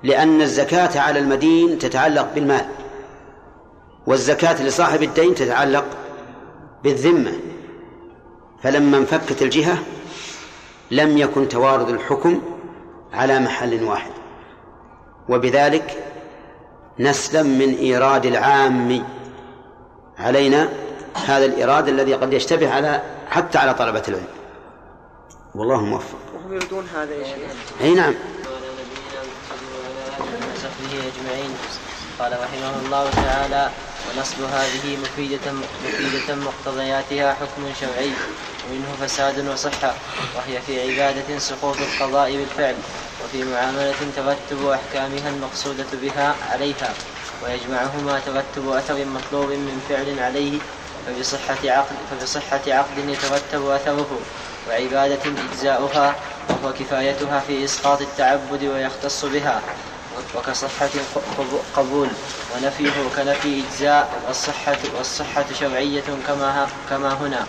A: لأن الزكاة على المدين تتعلق بالمال والزكاة لصاحب الدين تتعلق بالذمة. فلما انفكت الجهة لم يكن توارد الحكم على محل واحد. وبذلك نسلم من إيراد العام. علينا هذا الإيراد الذي قد يشتبه على حتى على طلبة العلم. والله موفق.
E: وهم يردون هذا يا شيخ.
A: أي نعم.
B: اجمعين قال رحمه الله تعالى ونصب هذه مفيدة مفيدة مقتضياتها حكم شرعي ومنه فساد وصحة وهي في عبادة سقوط القضاء بالفعل وفي معاملة ترتب أحكامها المقصودة بها عليها ويجمعهما ترتب أثر مطلوب من فعل عليه فبصحة عقد فبصحة عقد يترتب أثره وعبادة إجزاؤها وهو كفايتها في إسقاط التعبد ويختص بها. وكصحة قبول ونفيه كنفي إجزاء والصحة والصحة شرعية كما كما هنا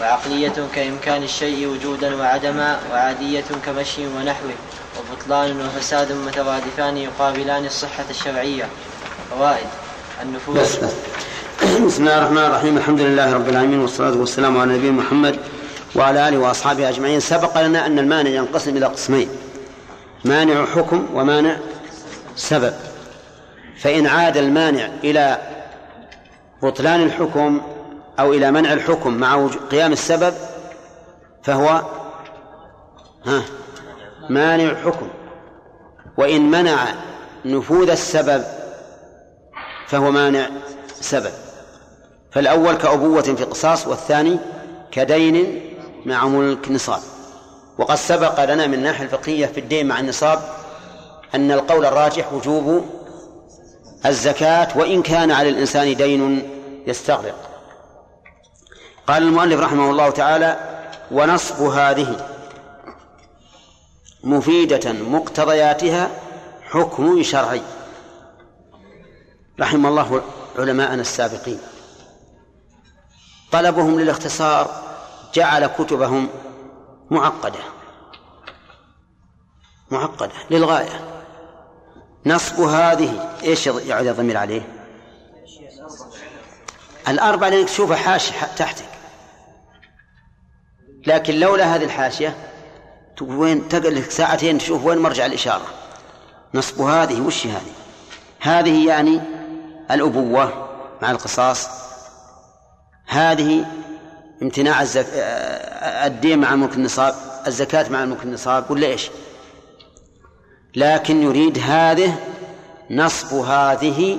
B: وعقلية كإمكان الشيء وجودا وعدما وعادية كمشي ونحوه وبطلان وفساد مترادفان يقابلان الصحة الشرعية. فوائد
A: بس بسم الله الرحمن الرحيم الحمد لله رب العالمين والصلاة والسلام على نبينا محمد وعلى آله وأصحابه أجمعين. سبق لنا أن المانع ينقسم إلى قسمين مانع حكم ومانع سبب فإن عاد المانع إلى بطلان الحكم أو إلى منع الحكم مع قيام السبب فهو ها مانع الحكم. وإن منع نفوذ السبب فهو مانع سبب. فالأول كأبوة في قصاص والثاني كدين مع ملك نصاب. وقد سبق لنا من الناحية الفقهية في الدين مع النصاب أن القول الراجح وجوب الزكاة وإن كان على الإنسان دين يستغرق. قال المؤلف رحمه الله تعالى ونصب هذه مفيدة مقتضياتها حكم شرعي. رحم الله علماءنا السابقين. طلبهم للاختصار جعل كتبهم معقدة. معقدة للغاية. نصب هذه إيش يعود الضمير عليه؟ الأربعة لأنك تشوفها حاشية تحتك لكن لولا هذه الحاشية وين تقل لك ساعتين تشوف وين مرجع الإشارة نصب هذه وش هذه؟ هذه يعني الأبوة مع القصاص هذه امتناع الزك... الدين مع ملك النصاب الزكاة مع ملك النصاب ولا إيش؟ لكن يريد هذه نصب هذه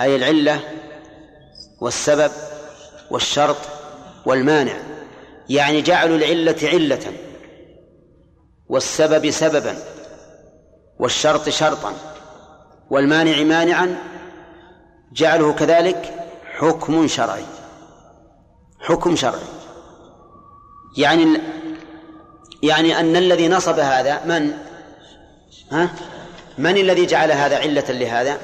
A: أي العلة والسبب والشرط والمانع. يعني جعل العلة علة والسبب سببا والشرط شرطا والمانع مانعا جعله كذلك حكم شرعي. حكم شرعي. يعني يعني أن الذي نصب هذا من؟ ها؟ من الذي جعل هذا علة لهذا؟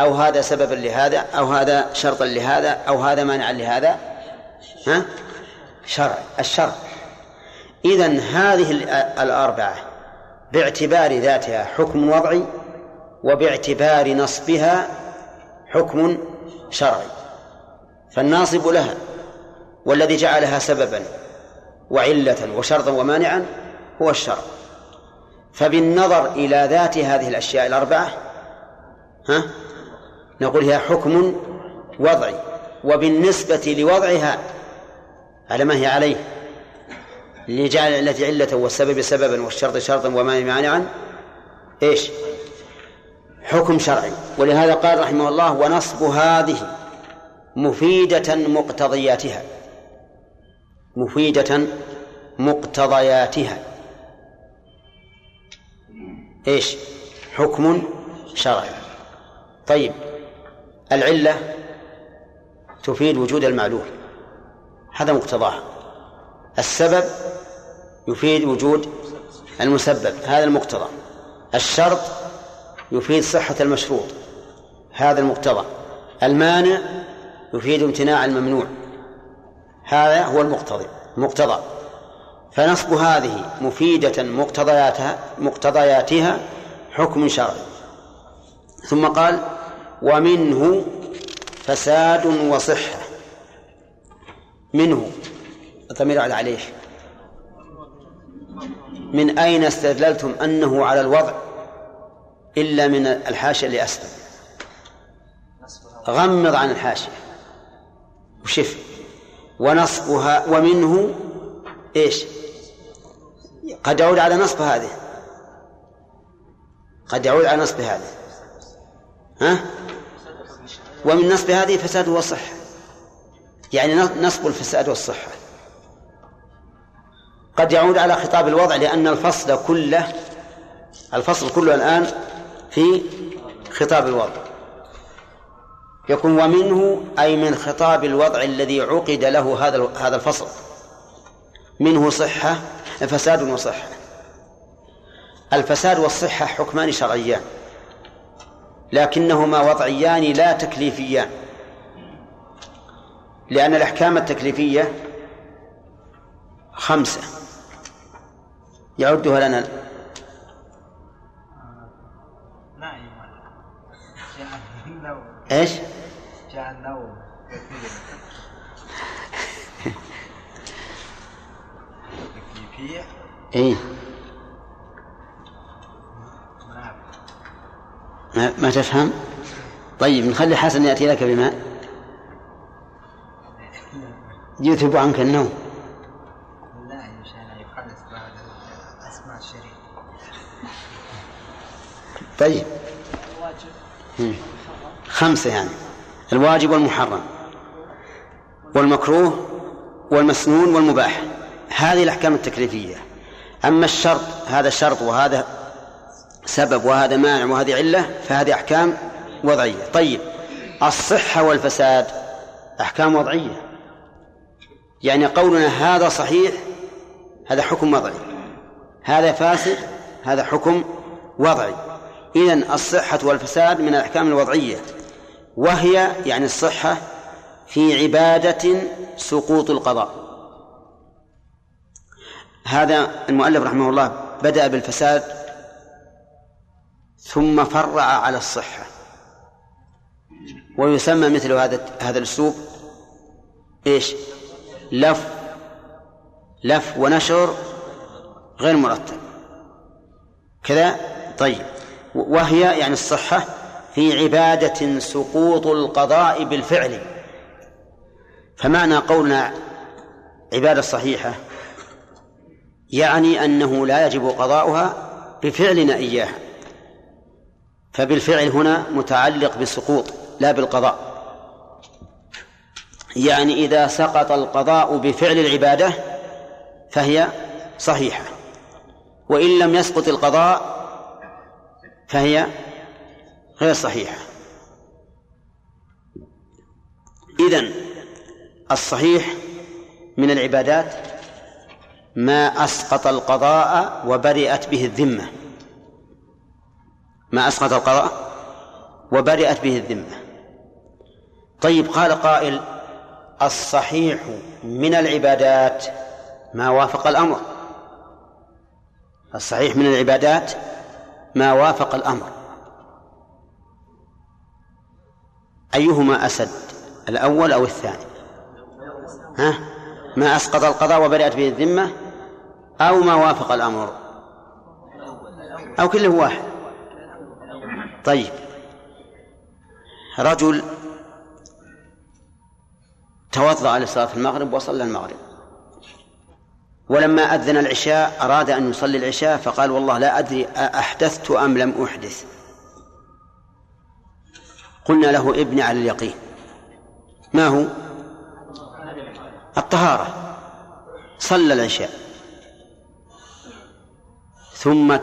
A: أو هذا سببا لهذا؟ أو هذا شرطا لهذا؟ أو هذا مانعا لهذا؟ ها؟ شرع الشرع. إذا هذه الأربعة باعتبار ذاتها حكم وضعي وباعتبار نصبها حكم شرعي. فالناصب لها والذي جعلها سببا وعلة وشرطا ومانعا هو الشرع. فبالنظر إلى ذات هذه الأشياء الأربعة ها نقول هي حكم وضعي وبالنسبة لوضعها على ما هي عليه لجعل التي علة والسبب سببا والشرط شرطا وما مانعا إيش؟ حكم شرعي. ولهذا قال رحمه الله ونصب هذه مفيدة مقتضياتها. مفيدة مقتضياتها. إيش؟ حكم شرعي. طيب العلة تفيد وجود المعلوم. هذا مقتضاها. السبب يفيد وجود المسبب. هذا المقتضى. الشرط يفيد صحة المشروط. هذا المقتضى. المانع يفيد امتناع الممنوع. هذا هو المقتضي المقتضى فنصب هذه مفيدة مقتضياتها مقتضياتها حكم شرعي. ثم قال ومنه فساد وصحة. منه. الضمير على عليه. من أين استدللتم أنه على الوضع؟ إلا من الحاشية اللي أسفل غمض عن الحاشية. وشف. ونصبها ومنه إيش؟ قد يعود على نصب هذه. قد يعود على نصب هذه. ها؟ ومن نصب هذه فساد والصحة يعني نصب الفساد والصحة. قد يعود على خطاب الوضع لأن الفصل كله الفصل كله الآن في خطاب الوضع. يكون ومنه أي من خطاب الوضع الذي عقد له هذا هذا الفصل. منه صحة فساد وصحة الفساد والصحة حكمان شرعيان لكنهما وضعيان لا تكليفيان. لأن الأحكام التكليفية خمسة. يعدها لنا. إيش؟ جاء النوم إيه. ما, ما تفهم؟ طيب نخلي حسن يأتي لك بماء يذهب عنك النوم. طيب. خمسة يعني. الواجب والمحرم. والمكروه والمسنون والمباح. هذه الأحكام التكليفية. أما الشرط هذا شرط وهذا سبب وهذا مانع وهذه علة فهذه أحكام وضعية. طيب الصحة والفساد أحكام وضعية. يعني قولنا هذا صحيح هذا حكم وضعي. هذا فاسد هذا حكم وضعي. إذن الصحة والفساد من الأحكام الوضعية. وهي يعني الصحة في عبادة سقوط القضاء. هذا المؤلف رحمه الله بدأ بالفساد ثم فرع على الصحة. ويسمى مثل هذا هذا الأسلوب إيش؟ لف لف ونشر غير مرتب. كذا؟ طيب. وهي يعني الصحة في عبادة سقوط القضاء بالفعل. فمعنى قولنا عبادة صحيحة يعني أنه لا يجب قضاؤها بفعلنا إياها. فبالفعل هنا متعلق بالسقوط لا بالقضاء. يعني إذا سقط القضاء بفعل العبادة فهي صحيحة. وإن لم يسقط القضاء فهي غير صحيحة. إذن الصحيح من العبادات ما أسقط القضاء وبرئت به الذمة. ما أسقط القضاء وبرئت به الذمة. طيب قال قائل الصحيح من العبادات ما وافق الأمر. الصحيح من العبادات ما وافق الأمر. أيهما أسد الأول أو الثاني؟ ها؟ ما أسقط القضاء وبرئت به الذمة أو ما وافق الأمر. أو كله واحد. طيب. رجل توضأ لصلاة المغرب وصلى المغرب. ولما أذن العشاء أراد أن يصلي العشاء فقال والله لا أدري أحدثت أم لم أحدث. قلنا له ابن على اليقين. ما هو؟ الطهارة. صلى العشاء. ثم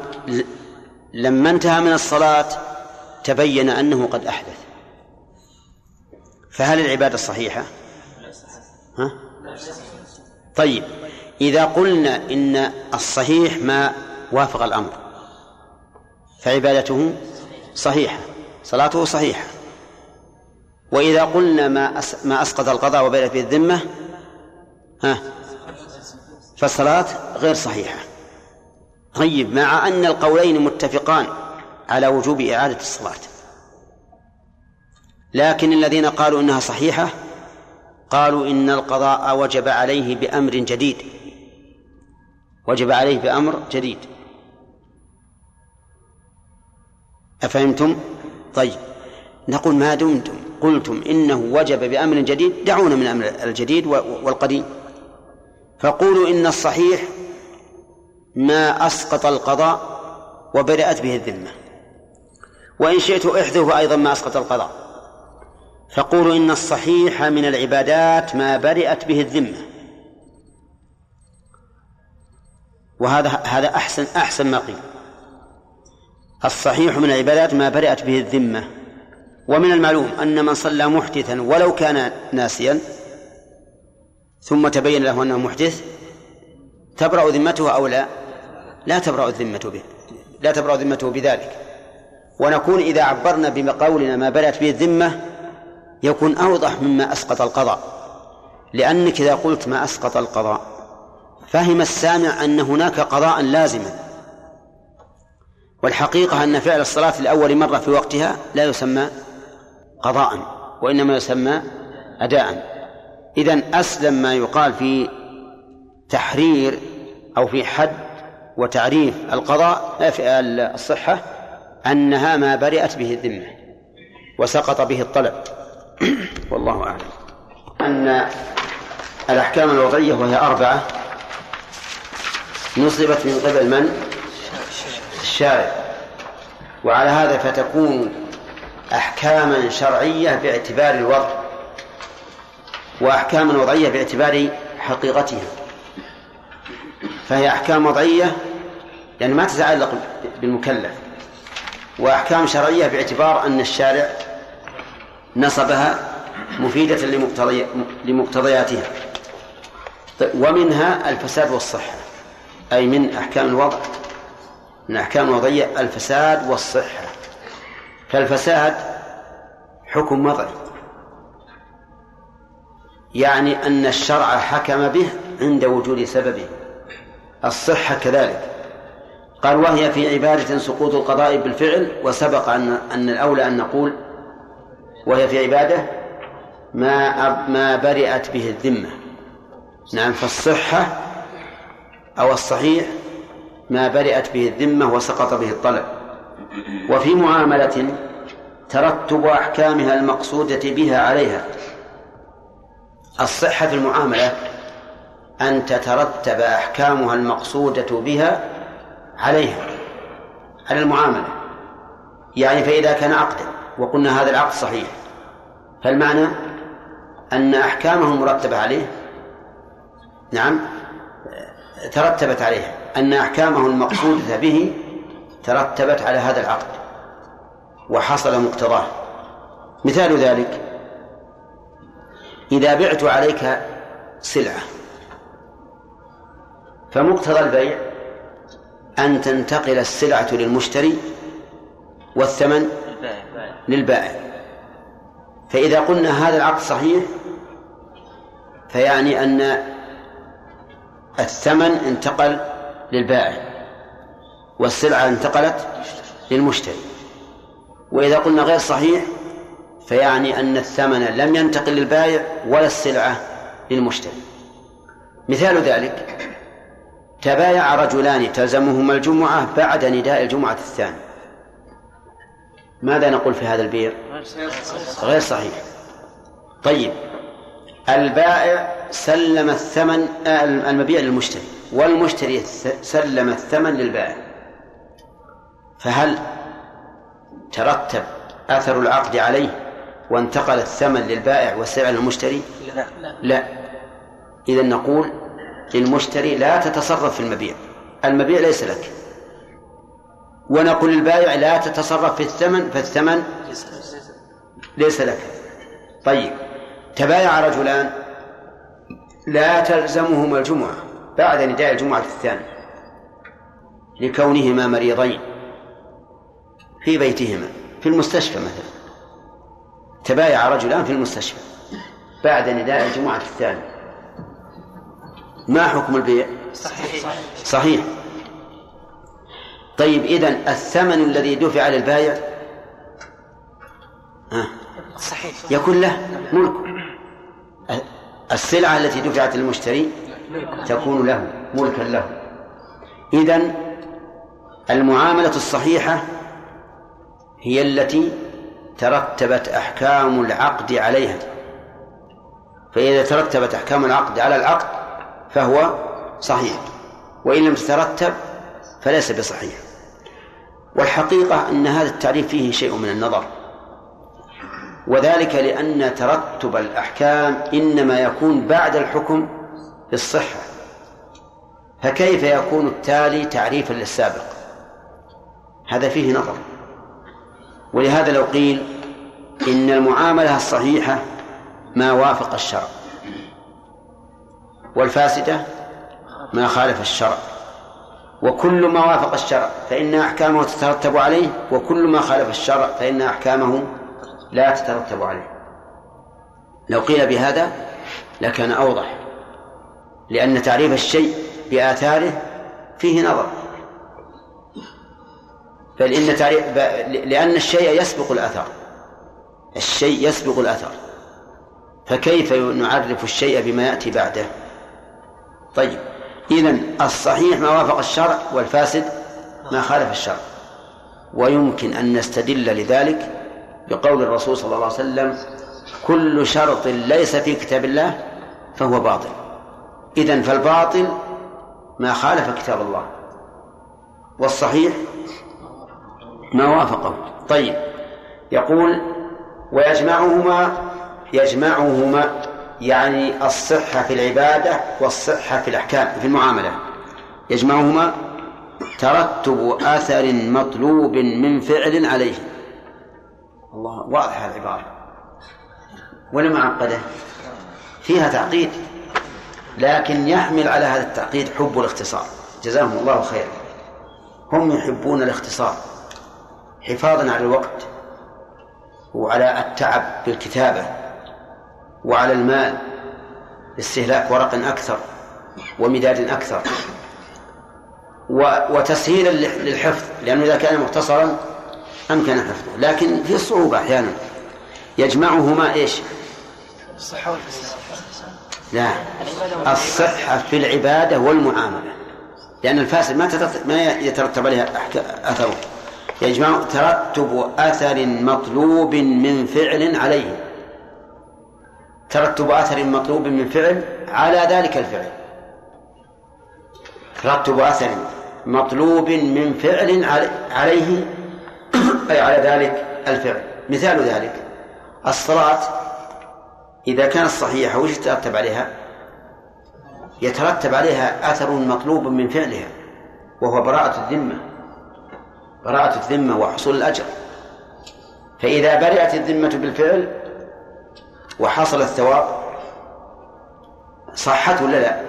A: لما انتهى من الصلاة تبين أنه قد أحدث. فهل العبادة الصحيحة ها؟ طيب إذا قلنا إن الصحيح ما وافق الأمر فعبادته صحيحة صلاته صحيحة. وإذا قلنا ما ما أسقط القضاء وبينت به الذمة ها. فالصلاة غير صحيحة. طيب مع أن القولين متفقان على وجوب إعادة الصلاة. لكن الذين قالوا إنها صحيحة قالوا إن القضاء وجب عليه بأمر جديد. وجب عليه بأمر جديد. أفهمتم؟ طيب. نقول ما دمتم؟ قلتم إنه وجب بأمر جديد. دعونا من الأمر الجديد والقديم. فقولوا إن الصحيح ما أسقط القضاء وبرأت به الذمة. وإن شئت احذفوا أيضا ما أسقط القضاء. فقولوا إن الصحيح من العبادات ما برئت به الذمة. وهذا هذا أحسن أحسن ما قيل. الصحيح من العبادات ما برئت به الذمة. ومن المعلوم أن من صلى محدثا ولو كان ناسيا ثم تبين له أنه محدث تبرأ ذمته أو لا؟ لا تبرأ الذمة به لا تبرأ ذمته بذلك. ونكون إذا عبرنا بقولنا ما برأت به الذمة يكون أوضح مما أسقط القضاء. لأنك إذا قلت ما أسقط القضاء فهم السامع أن هناك قضاء لازما. والحقيقة أن فعل الصلاة لأول مرة في وقتها لا يسمى قضاء وإنما يسمى أداء. إذن أسلم ما يقال في تحرير أو في حد وتعريف القضاء في الصحة أنها ما برئت به الذمة وسقط به الطلب. والله أعلم. أن الأحكام الوضعية وهي أربعة نصبت من قبل من؟ الشارع. وعلى هذا فتكون أحكاما شرعية باعتبار الوضع. وأحكاما وضعية باعتبار حقيقتها. فهي أحكام وضعية يعني ما تتعلق بالمكلف. وأحكام شرعية باعتبار أن الشارع نصبها مفيدة لمقتضياتها. طيب، ومنها الفساد والصحة أي من أحكام الوضع. من أحكام الوضعية الفساد والصحة. فالفساد حكم وضعي. يعني أن الشرع حكم به عند وجود سببه. الصحة كذلك. قال وهي في عبادة سقوط القضاء بالفعل وسبق أن أن الأولى أن نقول وهي في عبادة ما ما برئت به الذمة. نعم فالصحة أو الصحيح ما برئت به الذمة وسقط به الطلب. وفي معاملة ترتب أحكامها المقصودة بها عليها. الصحة في المعاملة أن تترتب أحكامها المقصودة بها عليها على المعاملة. يعني فإذا كان عقدا وقلنا هذا العقد صحيح. فالمعنى أن أحكامه المرتبة عليه. نعم ترتبت عليها. أن أحكامه المقصودة به ترتبت على هذا العقد وحصل مقتضاه. مثال ذلك إذا بعت عليك سلعة. فمقتضى البيع أن تنتقل السلعة للمشتري والثمن للبائع. فإذا قلنا هذا العقد صحيح فيعني أن الثمن انتقل للبائع والسلعة انتقلت للمشتري. وإذا قلنا غير صحيح فيعني أن الثمن لم ينتقل للبائع ولا السلعة للمشتري. مثال ذلك تبايع رجلان تلزمهما الجمعة بعد نداء الجمعة الثاني ماذا نقول في هذا البيع؟ غير صحيح. طيب البائع سلم الثمن آه، المبيع للمشتري والمشتري سلم الثمن للبائع. فهل ترتب أثر العقد عليه؟ وانتقل الثمن للبائع والسلع للمشتري؟ لا. لا. إذا نقول للمشتري لا تتصرف في المبيع. المبيع ليس لك. ونقول للبائع لا تتصرف في الثمن فالثمن ليس لك. طيب. تبايع رجلان. لا تلزمهما الجمعة بعد نداء الجمعة الثاني لكونهما مريضين في بيتهما في المستشفى مثلا. تبايع رجلان في المستشفى بعد نداء الجمعة الثاني ما حكم البيع؟ صحيح. صحيح. طيب إذن الثمن الذي دفع للبايع؟ صحيح. يكون له ملك. السلعة التي دفعت للمشتري تكون له ملكا له. إذن المعاملة الصحيحة هي التي ترتبت أحكام العقد عليها. فإذا ترتبت أحكام العقد على العقد فهو صحيح وإن لم تترتب فليس بصحيح. والحقيقة أن هذا التعريف فيه شيء من النظر وذلك لأن ترتب الأحكام إنما يكون بعد الحكم بالصحة فكيف يكون التالي تعريفا للسابق؟ هذا فيه نظر. ولهذا لو قيل إن المعاملة الصحيحة ما وافق الشرع والفاسدة ما خالف الشرع وكل ما وافق الشرع فإن أحكامه تترتب عليه وكل ما خالف الشرع فإن أحكامه لا تترتب عليه. لو قيل بهذا لكان أوضح لأن تعريف الشيء بآثاره فيه نظر. بل إن تعريف لأن الشيء يسبق الأثر. الشيء يسبق الأثر. فكيف نعرف الشيء بما يأتي بعده؟ طيب إذن الصحيح ما وافق الشرع والفاسد ما خالف الشرع. ويمكن أن نستدل لذلك بقول الرسول صلى الله عليه وسلم كل شرط ليس في كتاب الله فهو باطل. إذن فالباطل ما خالف كتاب الله. والصحيح ما وافقه طيب. يقول ويجمعهما يجمعهما يعني الصحة في العبادة والصحة في الأحكام في المعاملة. يجمعهما ترتب أثر مطلوب من فعل عليه. الله واضحة العبارة. ولا معقدة فيها تعقيد. لكن يحمل على هذا التعقيد حب الاختصار. جزاهم الله خيرا. هم يحبون الاختصار. حفاظا على الوقت وعلى التعب بالكتابة وعلى المال استهلاك ورق أكثر ومداد أكثر وتسهيلا للحفظ لأنه إذا كان مختصرا أمكن حفظه. لكن في صعوبة أحيانا. يجمعهما إيش؟ الصحة لا. الصحة في العبادة والمعاملة. لأن الفاسد ما ما يترتب عليها أثره. يجمع ترتب أثر مطلوب من فعل عليه. ترتب أثر مطلوب من فعل على ذلك الفعل. ترتب أثر مطلوب من فعل عليه أي على ذلك الفعل. مثال ذلك الصلاة إذا كانت صحيحة وش يترتب عليها؟ يترتب عليها أثر مطلوب من فعلها وهو براءة الذمة. براءة الذمة وحصول الأجر فإذا برئت الذمة بالفعل وحصل الثواب صحت ولا لا؟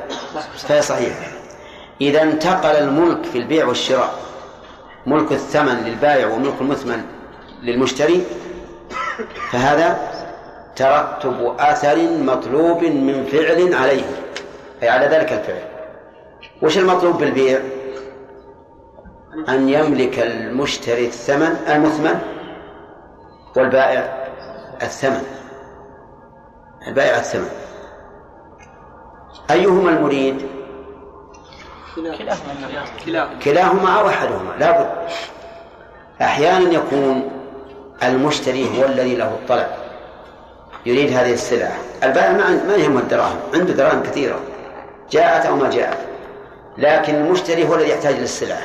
A: فهي صحيحة إذا انتقل الملك في البيع والشراء ملك الثمن للبائع وملك المثمن للمشتري فهذا ترتب أثر مطلوب من فعل عليه أي على ذلك الفعل وش المطلوب بالبيع؟ أن يملك المشتري الثمن المثمن والبائع الثمن. البائع الثمن. أيهما المريد؟ كلاهما أو أحدهما لا بد. أحيانا يكون المشتري هو الذي له الطلب يريد هذه السلعة. البائع ما ما يهمه الدراهم عنده دراهم كثيرة جاءت أو ما جاءت لكن المشتري هو الذي يحتاج للسلعة.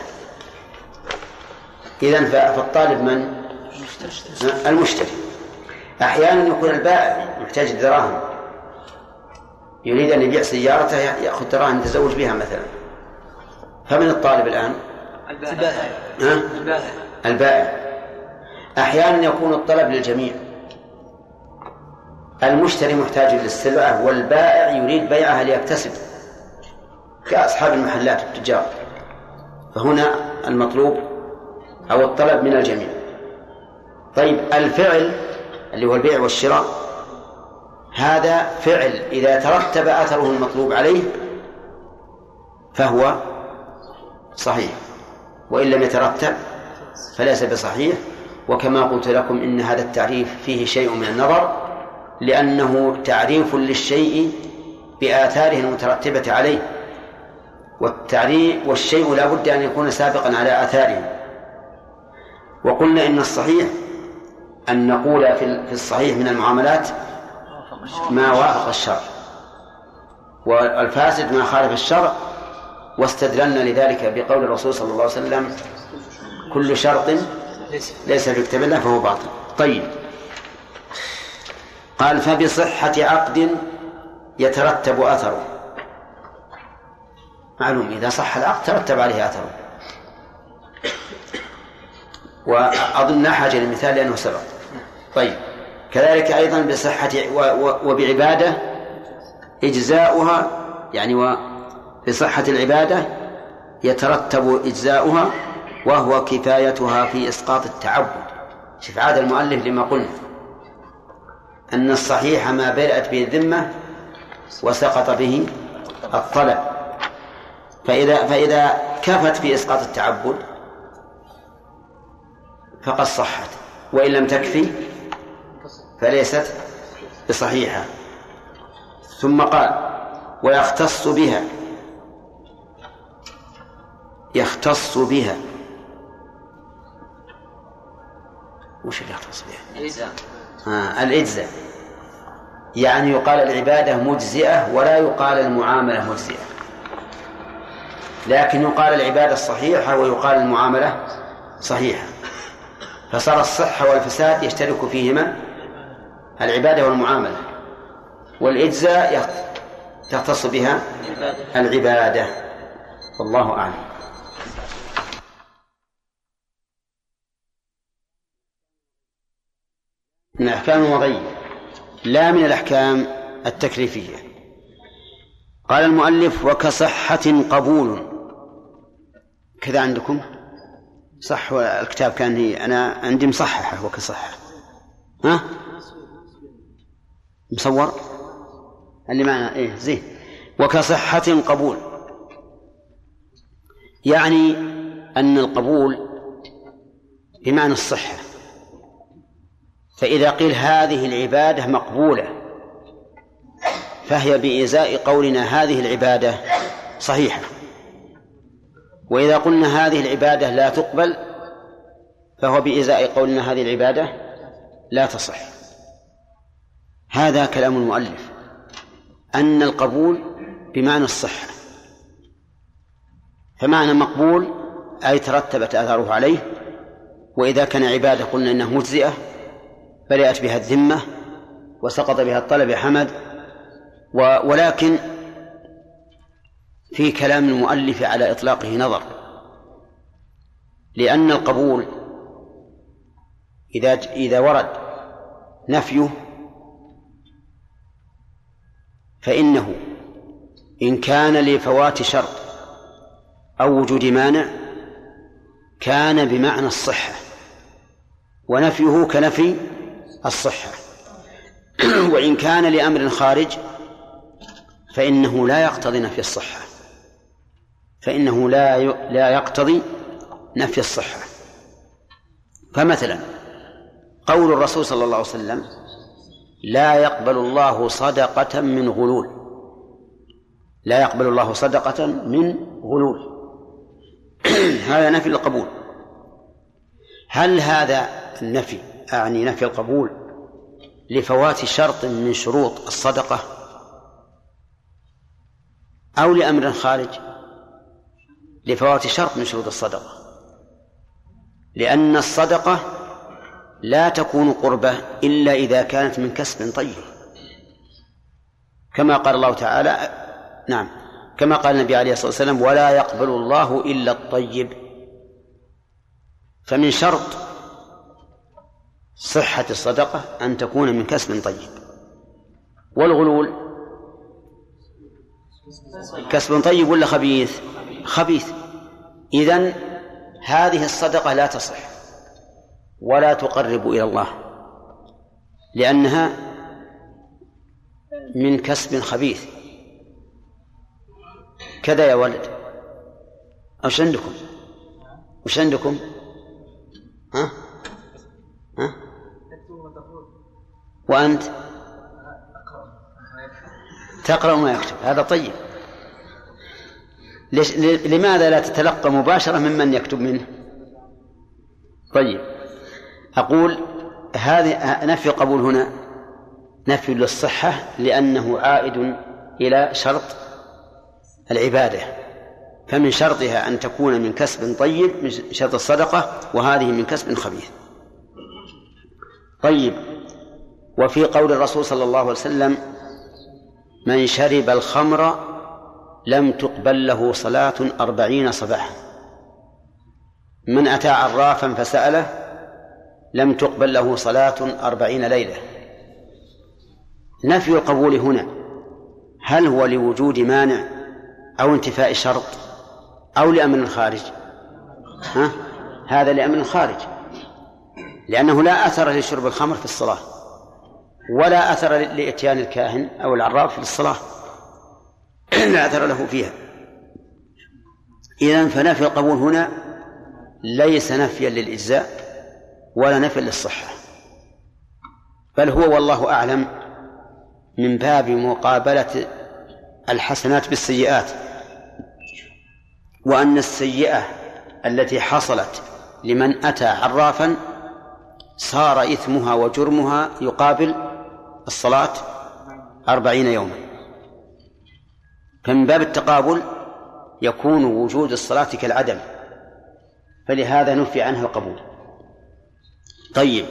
A: إذا فالطالب من؟ المشتري. أحيانا يكون البائع محتاج الدراهم. يريد أن يبيع سيارته يأخذ دراهم يتزوج بها مثلا. فمن الطالب الآن؟ البائع. البائع. البائع. أحيانا يكون الطلب للجميع. المشتري محتاج للسلعة والبائع يريد بيعها ليكتسب. كأصحاب المحلات التجار فهنا المطلوب أو الطلب من الجميع. طيب الفعل اللي هو البيع والشراء هذا فعل إذا ترتب أثره المطلوب عليه فهو صحيح وإن لم يترتب فليس بصحيح. وكما قلت لكم إن هذا التعريف فيه شيء من النظر لأنه تعريف للشيء بآثاره المترتبة عليه والتعريف والشيء لا بد أن يكون سابقا على آثاره. وقلنا إن الصحيح أن نقول في الصحيح من المعاملات ما وافق الشرع. والفاسد ما خالف الشرع واستدللنا لذلك بقول الرسول صلى الله عليه وسلم كل شرط ليس في كتاب الله فهو باطل. طيب. قال فبصحة عقد يترتب أثره. معلوم إذا صح العقد ترتب عليه أثره. وأظن حاجة للمثال لأنه سبق. طيب. كذلك أيضا بصحة وبعبادة إجزاؤها يعني وبصحة العبادة يترتب إجزاؤها وهو كفايتها في إسقاط التعبد. شوف عاد المؤلف لما قلنا أن الصحيح ما بدأت به الذمة وسقط به الطلب. فإذا فإذا كفت في إسقاط التعبد فقد صحت. وإن لم تكفي فليست بصحيحة. ثم قال ويختص بها. يختص بها. وش اللي يختص بها؟ الإجزاء. آه الإجزاء. يعني يقال العبادة مجزئة ولا يقال المعاملة مجزئة. لكن يقال العبادة الصحيحة ويقال المعاملة صحيحة. فصار الصحة والفساد يشترك فيهما العبادة والمعاملة والإجزاء تختص بها العبادة. والله أعلم. من الأحكام الوضعية. لا من الأحكام التكليفية. قال المؤلف وكصحة قبول. كذا عندكم؟ صح الكتاب كان هي أنا عندي مصححة وكصحة ها؟ مصور؟ اللي معنا إيه زين. وكصحة قبول. يعني أن القبول بمعنى الصحة. فإذا قيل هذه العبادة مقبولة فهي بإزاء قولنا هذه العبادة صحيحة. وإذا قلنا هذه العبادة لا تقبل فهو بإزاء قولنا هذه العبادة لا تصح. هذا كلام المؤلف. أن القبول بمعنى الصحة. فمعنى مقبول أي ترتبت آثاره عليه وإذا كان عبادة قلنا إنها مجزئة برئت بها الذمة وسقط بها الطلب حمد ولكن في كلام المؤلف على إطلاقه نظر لأن القبول إذا إذا ورد نفيه فإنه إن كان لفوات شرط أو وجود مانع كان بمعنى الصحة ونفيه كنفي الصحة. وإن كان لأمر خارج فإنه لا يقتضي نفي الصحة. فإنه لا لا يقتضي نفي الصحة. فمثلا قول الرسول صلى الله عليه وسلم لا يقبل الله صدقة من غلول. لا يقبل الله صدقة من غلول. هذا نفي القبول. هل هذا النفي أعني نفي القبول لفوات شرط من شروط الصدقة أو لأمر خارج؟ لفوات شرط من شروط الصدقة. لأن الصدقة لا تكون قربة إلا إذا كانت من كسب طيب. كما قال الله تعالى نعم كما قال النبي عليه الصلاة والسلام ولا يقبل الله إلا الطيب. فمن شرط صحة الصدقة أن تكون من كسب طيب. والغلول كسب طيب ولا خبيث؟ خبيث إذن هذه الصدقة لا تصح ولا تقرب إلى الله لأنها من كسب خبيث كذا يا ولد وش عندكم؟ وش عندكم؟ ها؟ ها؟ وأنت تقرأ ما يكتب هذا طيب ليش لماذا لا تتلقى مباشرة ممن يكتب منه؟ طيب. أقول هذه نفي القبول هنا. نفي للصحة لأنه عائد إلى شرط العبادة. فمن شرطها أن تكون من كسب طيب من شرط الصدقة وهذه من كسب خبيث. طيب. وفي قول الرسول صلى الله عليه وسلم من شرب الخمر لم تقبل له صلاة أربعين صباحا. من أتى عرافا فسأله لم تقبل له صلاة أربعين ليلة. نفي القبول هنا. هل هو لوجود مانع أو انتفاء شرط أو لأمن الخارج؟ ها؟ هذا لأمن الخارج. لأنه لا أثر لشرب الخمر في الصلاة ولا أثر لإتيان الكاهن أو العراف في الصلاة. لا أثر له فيها. إذا فنفي القبول هنا ليس نفيا للإجزاء ولا نفيا للصحة بل هو والله أعلم من باب مقابلة الحسنات بالسيئات وأن السيئة التي حصلت لمن أتى عرافا صار إثمها وجرمها يقابل الصلاة أربعين يوما. فمن باب التقابل يكون وجود الصلاة كالعدم فلهذا نفي عنها القبول. طيب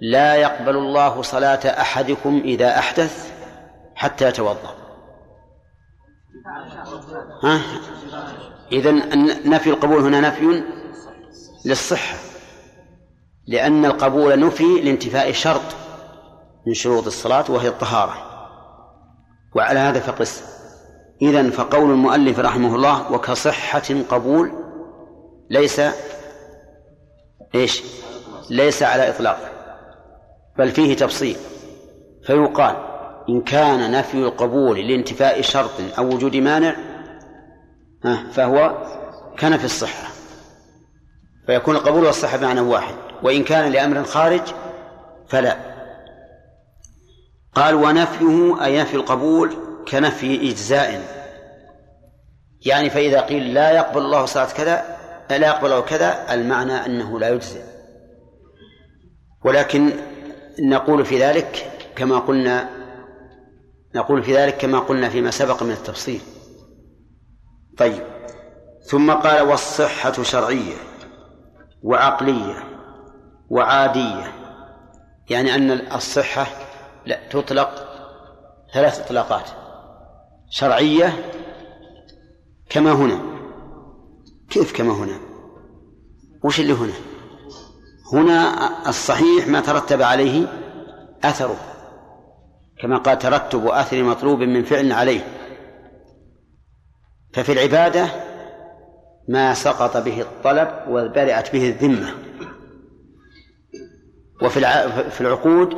A: لا يقبل الله صلاة أحدكم إذا أحدث حتى يتوضأ. ها؟ إذن نفي القبول هنا نفي للصحة لأن القبول نفي لانتفاء شرط من شروط الصلاة وهي الطهارة. وعلى هذا فقس. إذن فقول المؤلف رحمه الله وكصحة قبول ليس إيش؟ ليس على إطلاق بل فيه تفصيل فيقال إن كان نفي القبول لانتفاء شرط أو وجود مانع فهو كنفي الصحة فيكون القبول والصحة بمعنى واحد وإن كان لأمر خارج فلا قال ونفيه أي نفي القبول كنفي إجزاء. يعني فإذا قيل لا يقبل الله صلاة كذا لا يقبل كذا المعنى أنه لا يجزئ. ولكن نقول في ذلك كما قلنا نقول في ذلك كما قلنا فيما سبق من التفصيل. طيب. ثم قال والصحة شرعية وعقلية وعادية. يعني أن الصحة لا تطلق ثلاث إطلاقات. شرعية كما هنا. كيف كما هنا؟ وش اللي هنا؟ هنا الصحيح ما ترتب عليه أثره كما قال ترتب أثر مطلوب من فعل عليه. ففي العبادة ما سقط به الطلب وبرئت به الذمة. وفي في العقود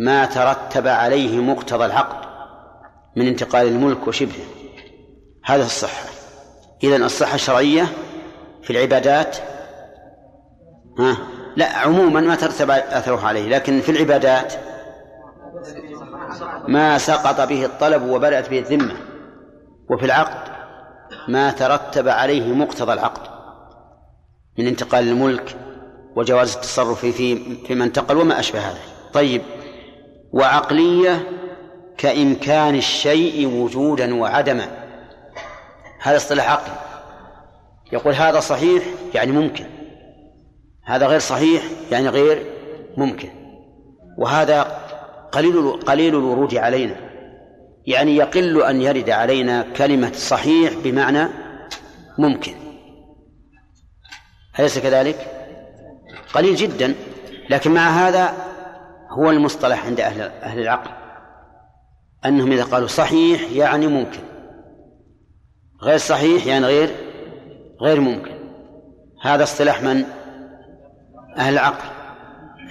A: ما ترتب عليه مقتضى العقد. من انتقال الملك وشبهه. هذا الصحة إذن الصحة الشرعية في العبادات. ها؟ لا عموما ما ترتب أثره عليه لكن في العبادات ما سقط به الطلب وبرأت به الذمة. وفي العقد ما ترتب عليه مقتضى العقد. من انتقال الملك وجواز التصرف في في من انتقل وما أشبه هذا. طيب وعقلية كإمكان الشيء وجودا وعدما. هذا اصطلاح عقلي. يقول هذا صحيح يعني ممكن. هذا غير صحيح يعني غير ممكن. وهذا قليل قليل الورود علينا. يعني يقل أن يرد علينا كلمة صحيح بمعنى ممكن. أليس كذلك؟ قليل جدا. لكن مع هذا هو المصطلح عند أهل أهل العقل. أنهم إذا قالوا صحيح يعني ممكن. غير صحيح يعني غير غير ممكن. هذا اصطلاح من؟ أهل العقل.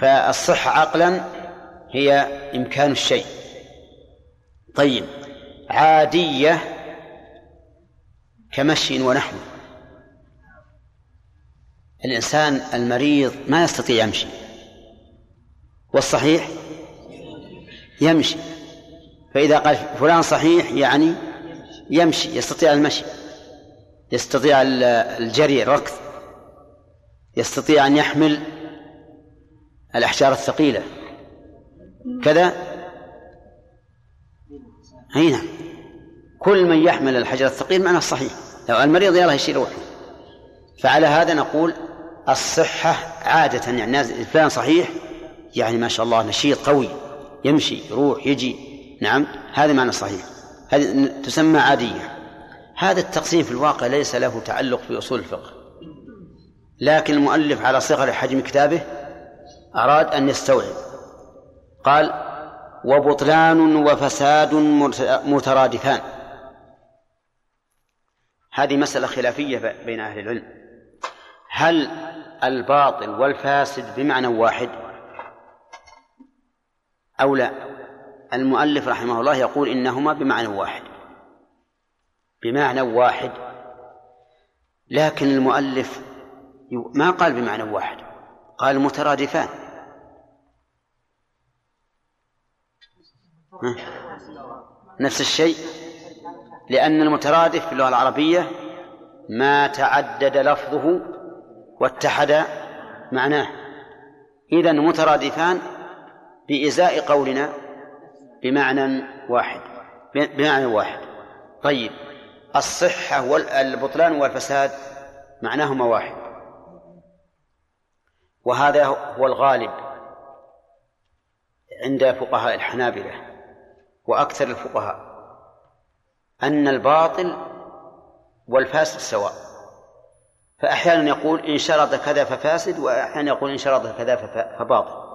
A: فالصحة عقلا هي إمكان الشيء. طيب عادية كمشي ونحو. الإنسان المريض ما يستطيع يمشي. والصحيح؟ يمشي. فإذا قال فلان صحيح يعني يمشي يستطيع المشي يستطيع الجري الركض يستطيع أن يحمل الأحجار الثقيلة. كذا؟ أي نعم. كل من يحمل الحجر الثقيل معناه صحيح. لو المريض يلا يشيل روحه. فعلى هذا نقول الصحة عادة يعني فلان صحيح يعني ما شاء الله نشيط قوي يمشي يروح يجي. نعم؟ هذا معنى صحيح. هذه تسمى عادية. هذا التقسيم في الواقع ليس له تعلق في أصول الفقه. لكن المؤلف على صغر حجم كتابه أراد أن يستوعب. قال وبطلان وفساد مترادفان هذه مسألة خلافية بين أهل العلم. هل الباطل والفاسد بمعنى واحد؟ أو لا؟ المؤلف رحمه الله يقول إنهما بمعنى واحد. بمعنى واحد. لكن المؤلف ما قال بمعنى واحد. قال مترادفان. نفس الشيء. لأن المترادف في اللغة العربية ما تعدد لفظه واتحد معناه. إذا مترادفان بإزاء قولنا بمعنى واحد. بمعنى واحد. طيب الصحة والبطلان والفساد معناهما واحد. وهذا هو الغالب عند فقهاء الحنابلة وأكثر الفقهاء أن الباطل والفاسد سواء. فأحيانا يقول إن شرط كذا ففاسد وأحيانا يقول إن شرط كذا فباطل.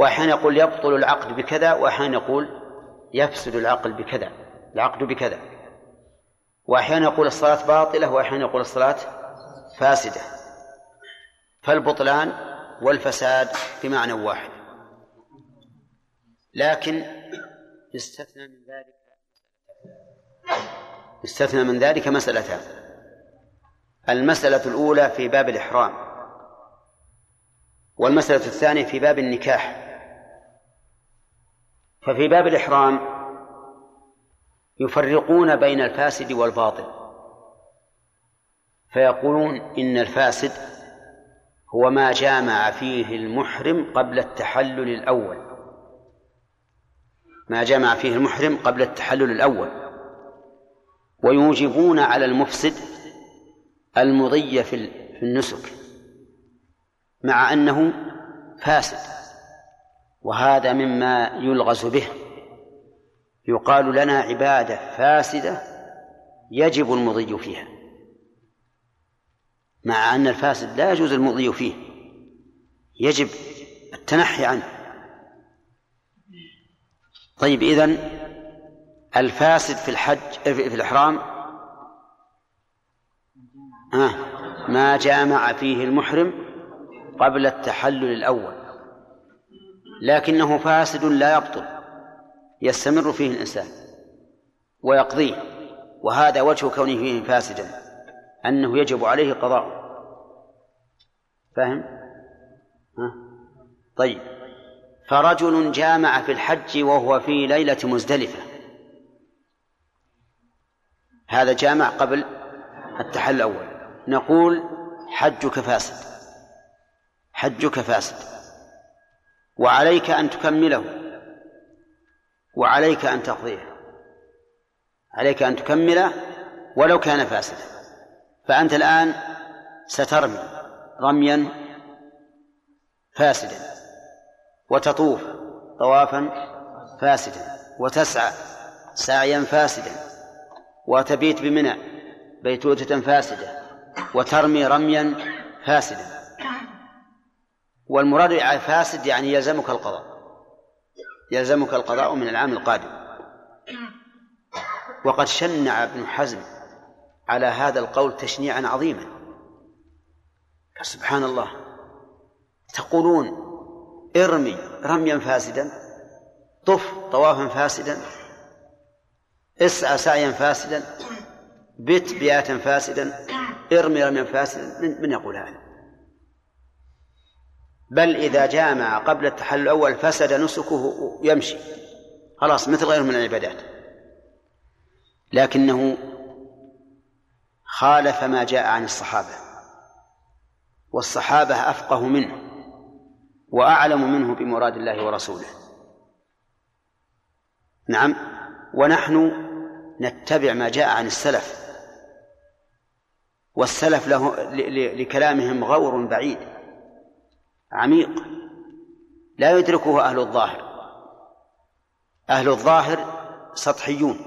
A: وأحيانا يقول يبطل العقد بكذا وأحيانا يقول يفسد العقل بكذا العقد بكذا. وأحيانا يقول الصلاة باطلة وأحيانا يقول الصلاة فاسدة. فالبطلان والفساد بمعنى واحد. لكن يستثنى من ذلك يستثنى من ذلك مسألتان. المسألة الأولى في باب الإحرام والمسألة الثانية في باب النكاح. ففي باب الإحرام يفرقون بين الفاسد والباطل. فيقولون إن الفاسد هو ما جامع فيه المحرم قبل التحلل الأول. ما جامع فيه المحرم قبل التحلل الأول. ويوجبون على المفسد المضي في النسك مع أنه فاسد. وهذا مما يلغز به. يقال لنا عبادة فاسدة يجب المضي فيها مع أن الفاسد لا يجوز المضي فيه. يجب التنحي عنه. طيب إذن الفاسد في الحج في الإحرام آه ما جامع فيه المحرم قبل التحلل الأول. لكنه فاسد لا يبطل يستمر فيه الإنسان ويقضيه وهذا وجه كونه فيه فاسدا أنه يجب عليه قضاء فهم؟ ها؟ طيب. فرجل جامع في الحج وهو في ليلة مزدلفة. هذا جامع قبل التحل الأول. نقول حجك فاسد. حجك فاسد. وعليك أن تكمله. وعليك أن تقضيه. عليك أن تكمله ولو كان فاسدا. فأنت الآن سترمي رميا فاسدا وتطوف طوافا فاسدا وتسعى سعيا فاسدا وتبيت بمنى بيتوتة فاسدة وترمي رميا فاسدا. والمراد فاسد يعني يلزمك القضاء. يلزمك القضاء من العام القادم. وقد شنع ابن حزم على هذا القول تشنيعا عظيما. سبحان الله. تقولون ارمي رميا فاسدا طف طوافا فاسدا اسعى سعيا فاسدا بت بياتا فاسدا ارمي رميا فاسدا. من, من يقول هذا؟ بل إذا جامع قبل التحلل الأول فسد نسكه يمشي. خلاص مثل غيره من العبادات. لكنه خالف ما جاء عن الصحابة والصحابة أفقه منه وأعلم منه بمراد الله ورسوله. نعم ونحن نتبع ما جاء عن السلف والسلف له لكلامهم غور بعيد. عميق. لا يدركه أهل الظاهر. أهل الظاهر سطحيون.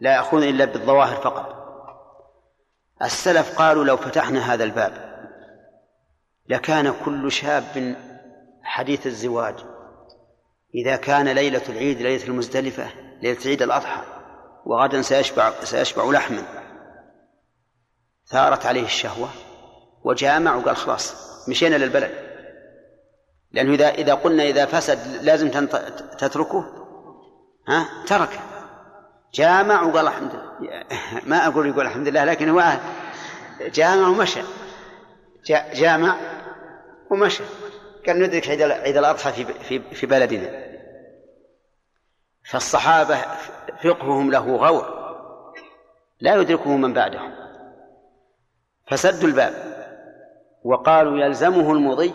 A: لا يأخذون إلا بالظواهر فقط. السلف قالوا لو فتحنا هذا الباب لكان كل شاب حديث الزواج. إذا كان ليلة العيد ليلة المزدلفة ليلة عيد الأضحى وغدا سيشبع سيشبع لحما. ثارت عليه الشهوة. وجامع وقال خلاص مشينا للبلد. لأنه إذا إذا قلنا إذا فسد لازم تتركه ها؟ ترك جامع وقال الحمد لله ما أقول يقول الحمد لله لكن هو جامع ومشى. جامع ومشى. قال ندرك عيد عيد الأضحى في في في بلدنا. فالصحابة فقههم له غور. لا يدركه من بعدهم. فسدوا الباب. وقالوا يلزمه المضي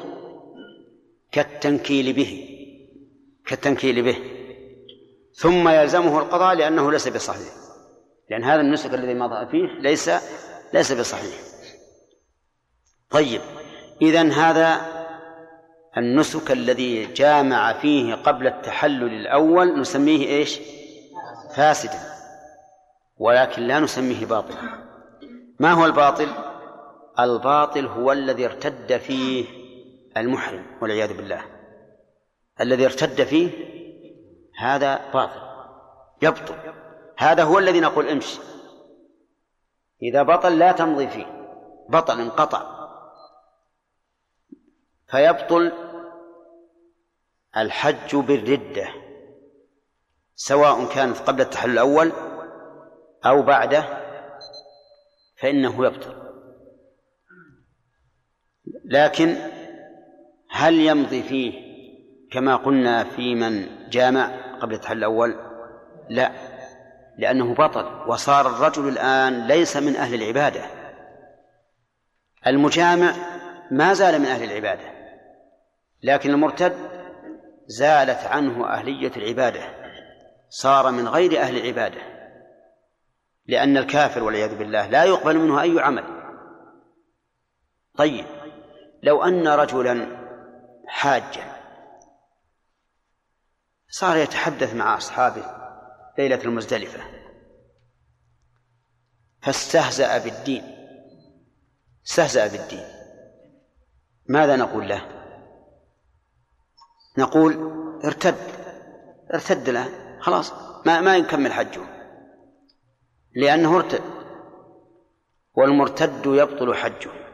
A: كالتنكيل به كالتنكيل به. ثم يلزمه القضاء لأنه ليس بصحيح. لأن هذا النسك الذي مضى فيه ليس ليس بصحيح. طيب إذا هذا النسك الذي جامع فيه قبل التحلل الأول نسميه إيش؟ فاسدا. ولكن لا نسميه باطلا ما هو الباطل؟ الباطل هو الذي ارتد فيه المحرم والعياذ بالله. الذي ارتد فيه هذا باطل يبطل. هذا هو الذي نقول امشي إذا بطل لا تمضي فيه بطل انقطع. فيبطل الحج بالردة سواء كانت قبل التحلل الأول أو بعده فإنه يبطل. لكن هل يمضي فيه كما قلنا في من جامع قبل التحلل الأول؟ لا لأنه بطل وصار الرجل الآن ليس من أهل العبادة. المجامع ما زال من أهل العبادة لكن المرتد زالت عنه أهلية العبادة صار من غير أهل العبادة. لأن الكافر والعياذ بالله لا يقبل منه أي عمل. طيب لو أن رجلا حاجا صار يتحدث مع أصحابه ليلة المزدلفة فاستهزأ بالدين. استهزأ بالدين. ماذا نقول له؟ نقول ارتد. ارتد له. خلاص ما ما يكمل حجه. لأنه ارتد. والمرتد يبطل حجه.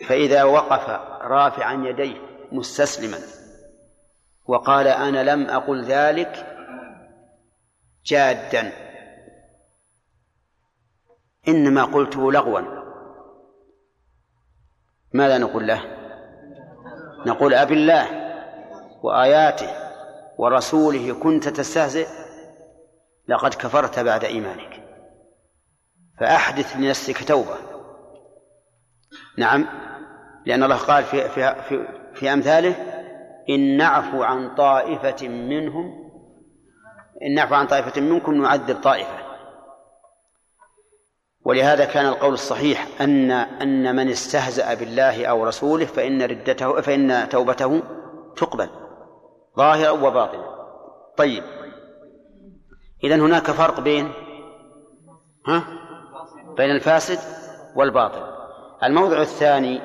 A: فإذا وقف رافعا يديه مستسلما وقال أنا لم أقل ذلك جادا إنما قلته لغوا ماذا نقول له؟ نقول أب الله وآياته ورسوله كنت تستهزئ لقد كفرت بعد إيمانك فأحدث لنفسك توبة نعم. لأن الله قال في في في, في أمثاله إن نعفو عن طائفة منهم إن نعفو عن طائفة منكم نعذب طائفة. ولهذا كان القول الصحيح أن أن من استهزأ بالله أو رسوله فإن ردته فإن توبته تقبل ظاهرا وباطنا. طيب. إذا هناك فرق بين ها؟ بين الفاسد والباطل. الموضع الثاني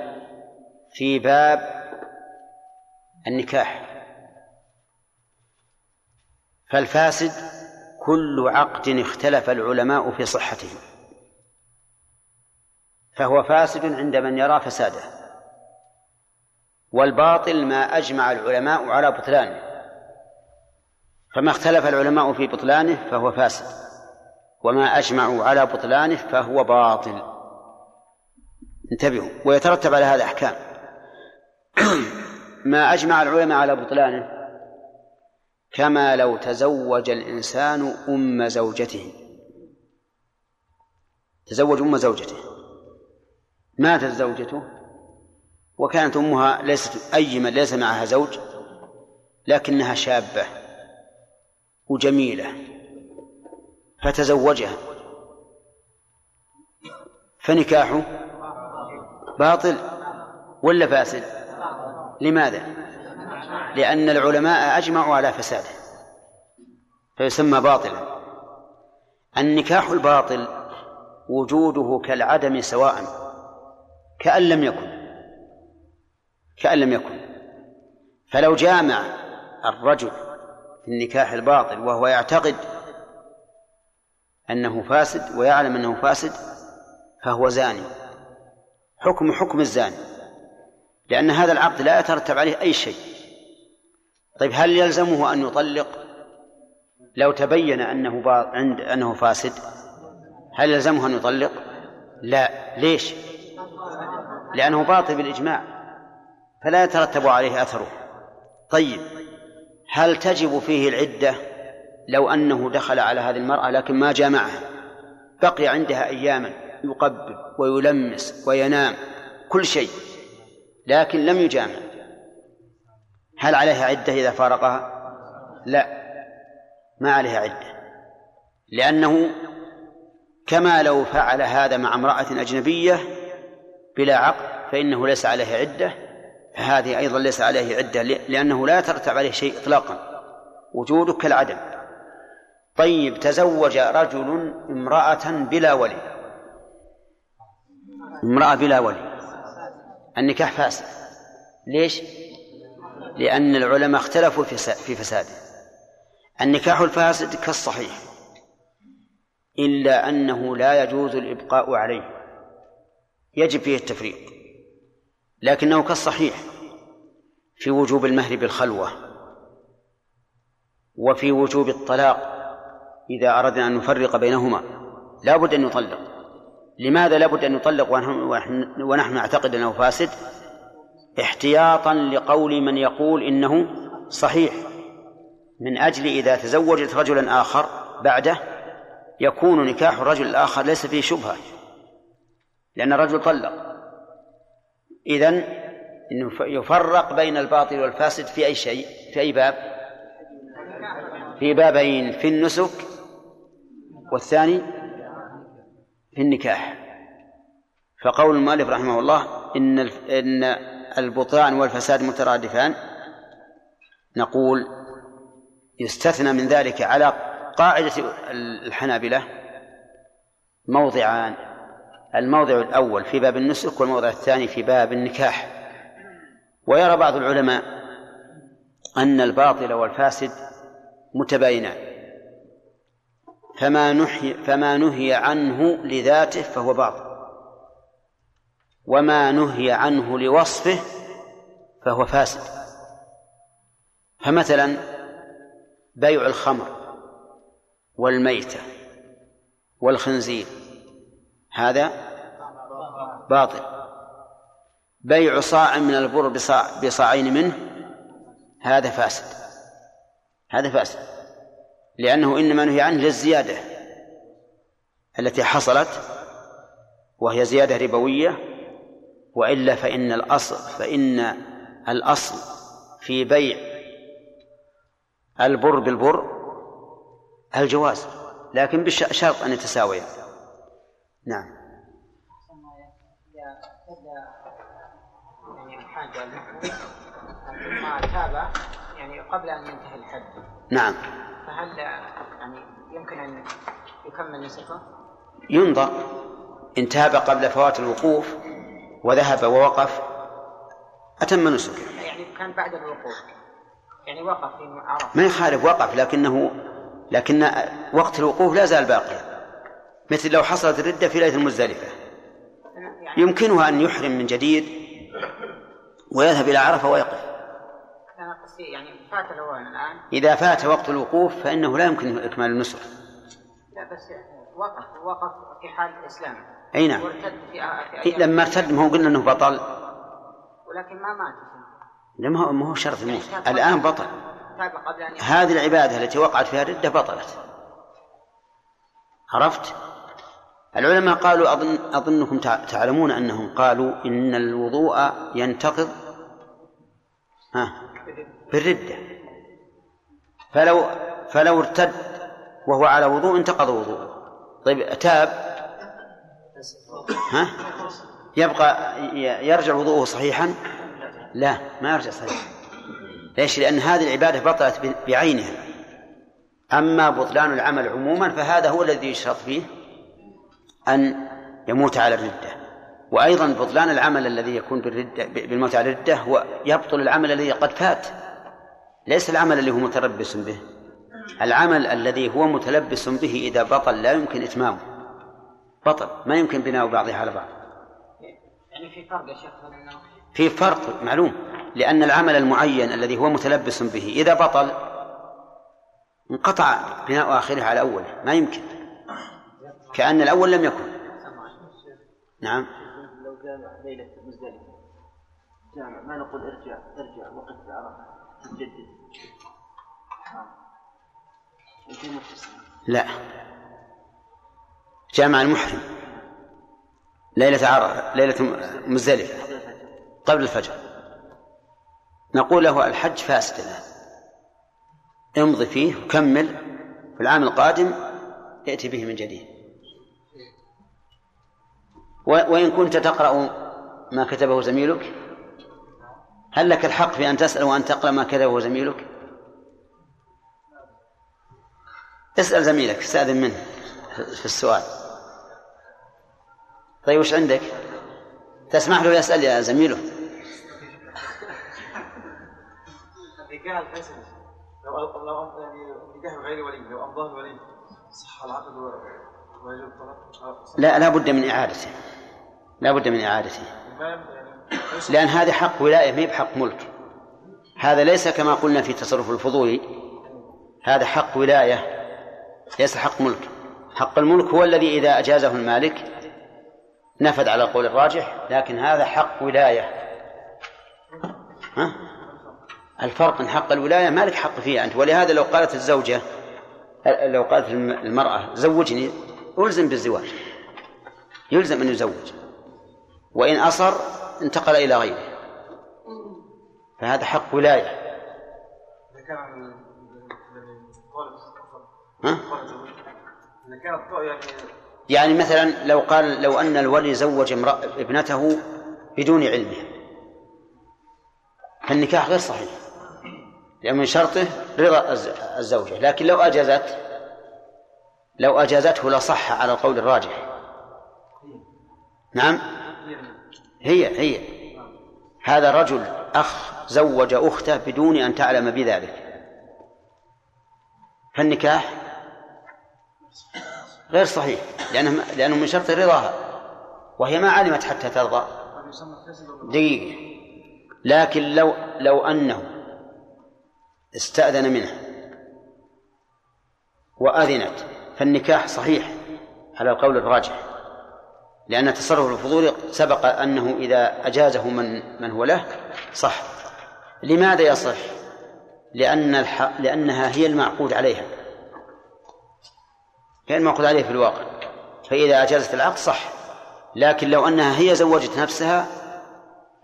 A: في باب النكاح. فالفاسد كل عقد اختلف العلماء في صحته فهو فاسد عند من يرى فساده والباطل ما أجمع العلماء على بطلانه فما اختلف العلماء في بطلانه فهو فاسد وما أجمعوا على بطلانه فهو باطل. انتبهوا ويترتب على هذا أحكام. ما أجمع العلماء على بطلانه كما لو تزوج الإنسان أم زوجته. تزوج أم زوجته. ماتت زوجته وكانت أمها ليست أيما ليس معها زوج لكنها شابة وجميلة فتزوجها. فنكاحه باطل ولا فاسد؟ لماذا؟ لأن العلماء أجمعوا على فساده فيسمى باطلا. النكاح الباطل وجوده كالعدم سواء كأن لم يكن كأن لم يكن. فلو جامع الرجل في النكاح الباطل وهو يعتقد أنه فاسد ويعلم أنه فاسد فهو زاني. حكم حكم الزاني. لأن هذا العقد لا يترتب عليه أي شيء. طيب هل يلزمه أن يطلق؟ لو تبين أنه عند أنه فاسد هل يلزمه أن يطلق؟ لا. ليش؟ لأنه باطل بالإجماع فلا يترتب عليه أثره. طيب هل تجب فيه العدة؟ لو أنه دخل على هذه المرأة لكن ما جامعها بقي عندها أياما. يقبل ويلمس وينام كل شيء لكن لم يجامع. هل عليها عدة إذا فارقها؟ لا ما عليها عدة لأنه كما لو فعل هذا مع امرأة أجنبية بلا عقد فإنه ليس عليه عدة فهذه أيضا ليس عليه عدة لأنه لا يترتب عليه شيء إطلاقا وجوده كالعدم. طيب تزوج رجل امرأة بلا ولي. امرأة بلا ولي. النكاح فاسد. ليش؟ لأن العلماء اختلفوا في فساده. النكاح الفاسد كالصحيح إلا أنه لا يجوز الإبقاء عليه. يجب فيه التفريق لكنه كالصحيح في وجوب المهر بالخلوة وفي وجوب الطلاق. إذا أردنا أن نفرق بينهما لا بد أن يطلق. لماذا لا بد أن يطلق ونحن نعتقد أنه فاسد؟ احتياطا لقول من يقول إنه صحيح. من أجل إذا تزوجت رجلا آخر بعده يكون نكاح الرجل الآخر ليس فيه شبهة لأن الرجل طلق. إذن يفرق بين الباطل والفاسد في أي شيء؟ في أي باب؟ في بابين في النسك والثاني في النكاح. فقول المؤلف رحمه الله إن إن البطلان والفساد مترادفان نقول يستثنى من ذلك على قاعدة الحنابلة موضعان الموضع الأول في باب النسك والموضع الثاني في باب النكاح. ويرى بعض العلماء أن الباطل والفاسد متباينان. فما نحي فما نهي عنه لذاته فهو باطل. وما نهي عنه لوصفه فهو فاسد. فمثلا بيع الخمر والميتة والخنزير هذا باطل. بيع صاع من البر بصاع بصاعين منه هذا فاسد. هذا فاسد. لأنه إنما نهي عنه للزيادة التي حصلت وهي زيادة ربوية وإلا فإن الأصل فإن الأصل في بيع البر بالبر الجواز لكن بشرط أن يتساويا نعم.
D: يعني ثم تاب يعني قبل أن ينتهي الحد
A: نعم.
D: فهل يعني يمكن أن يكمل نسكه؟
A: ينظر إن تاب قبل فوات الوقوف وذهب ووقف. أتم نسكه
D: يعني كان بعد الوقوف. يعني وقف في عرفة.
A: ما يخالف وقف لكنه لكن وقت الوقوف لا زال باقيا. مثل لو حصلت الردة في ليلة المزدلفة.
D: يعني
A: يمكنه أن يحرم من جديد ويذهب إلى عرفة ويقف.
D: يعني فات الأوان الآن.
A: إذا فات وقت الوقوف فإنه لا يمكن إكمال النسك
D: لا بس وقف وقف في حال الإسلام.
A: أي نعم.
D: في في
A: لما ارتد ما هو قلنا أنه بطل.
D: ولكن ما مات.
A: لما هو ما هو شرط الموت الآن بطل. هذه العبادة التي وقعت فيها الردة بطلت. عرفت؟ العلماء قالوا أظن أظنكم تع- تعلمون أنهم قالوا إن الوضوء ينتقض. ها. بالردة. فلو فلو ارتد وهو على وضوء انتقض وضوءه. طيب تاب. ها؟ يبقى يرجع وضوءه صحيحا؟ لا ما يرجع صحيحا. ليش؟ لأن هذه العبادة بطلت بعينها. أما بطلان العمل عموما فهذا هو الذي يشرط فيه أن يموت على الردة. وأيضا بطلان العمل الذي يكون بالردة بالموت على الردة هو يبطل العمل الذي قد فات. ليس العمل اللي هو متلبس به. العمل الذي هو متلبس به إذا بطل لا يمكن إتمامه. بطل ما يمكن بناء بعضها على بعض.
D: يعني في فرق يا شيخ
A: في فرق معلوم لأن العمل المعين الذي هو متلبس به إذا بطل انقطع بناء آخره على أوله ما يمكن. كأن الأول لم يكن. نعم.
C: لو جامع ليلة مزدلفة. جامع ما نقول ارجع ارجع وقف بعرفة
A: لا. جامع المحرم. ليلة عرفة ليلة مزدلفة. قبل الفجر. نقول له الحج فاسد الآن امضي فيه وكمل. في العام القادم ائتي به من جديد. وإن كنت تقرأ ما كتبه زميلك هل لك الحق في أن تسأل وأن تقرأ ما كتبه زميلك اسأل زميلك استأذن منه في السؤال. طيب وش عندك؟ تسمح له يسأل يا زميله.
E: النكاح الفاسد لو لو يعني نكاح غير ولي لو الولي صح العقد ويجب الطلاق.
A: لا لا بد من إعادته. لا بد من إعادته.
E: يعني
A: لأن هذه حق ولاية ما بحق ملك. هذا ليس كما قلنا في تصرف الفضولي هذا حق ولاية ليس حق ملك. حق الملك هو الذي إذا أجازه المالك نفذ على القول الراجح لكن هذا حق ولاية. ها؟ الفرق من حق الولاية مالك حق فيها أنت. ولهذا لو قالت الزوجة لو قالت الم- المرأة زوجني ألزم بالزواج. يلزم أن يزوج. وإن أصر انتقل إلى غيره. فهذا حق ولاية.
E: يعني
A: ها؟
E: يعني
A: مثلا لو قال لو أن الولي زوج امرأة ابنته بدون علمه فالنكاح غير صحيح. لأن من شرطه رضا الز- الزوجة. لكن لو أجازت لو أجازته لصح على القول الراجح. نعم؟ هي هي. هذا رجل أخ زوج أخته بدون أن تعلم بذلك. فالنكاح غير صحيح لأنه لأنه من شرط رضاها وهي ما علمت حتى ترضى. دقيقة. لكن لو لو أنه استأذن منها وأذنت فالنكاح صحيح على القول الراجح. لأن التصرف الفضولي سبق أنه إذا أجازه من من هو له صح. لماذا يصح؟ لأن. لأنها هي المعقود عليها. هي المعقود عليها في الواقع. فإذا أجازت العقد صح. لكن لو أنها هي زوجت نفسها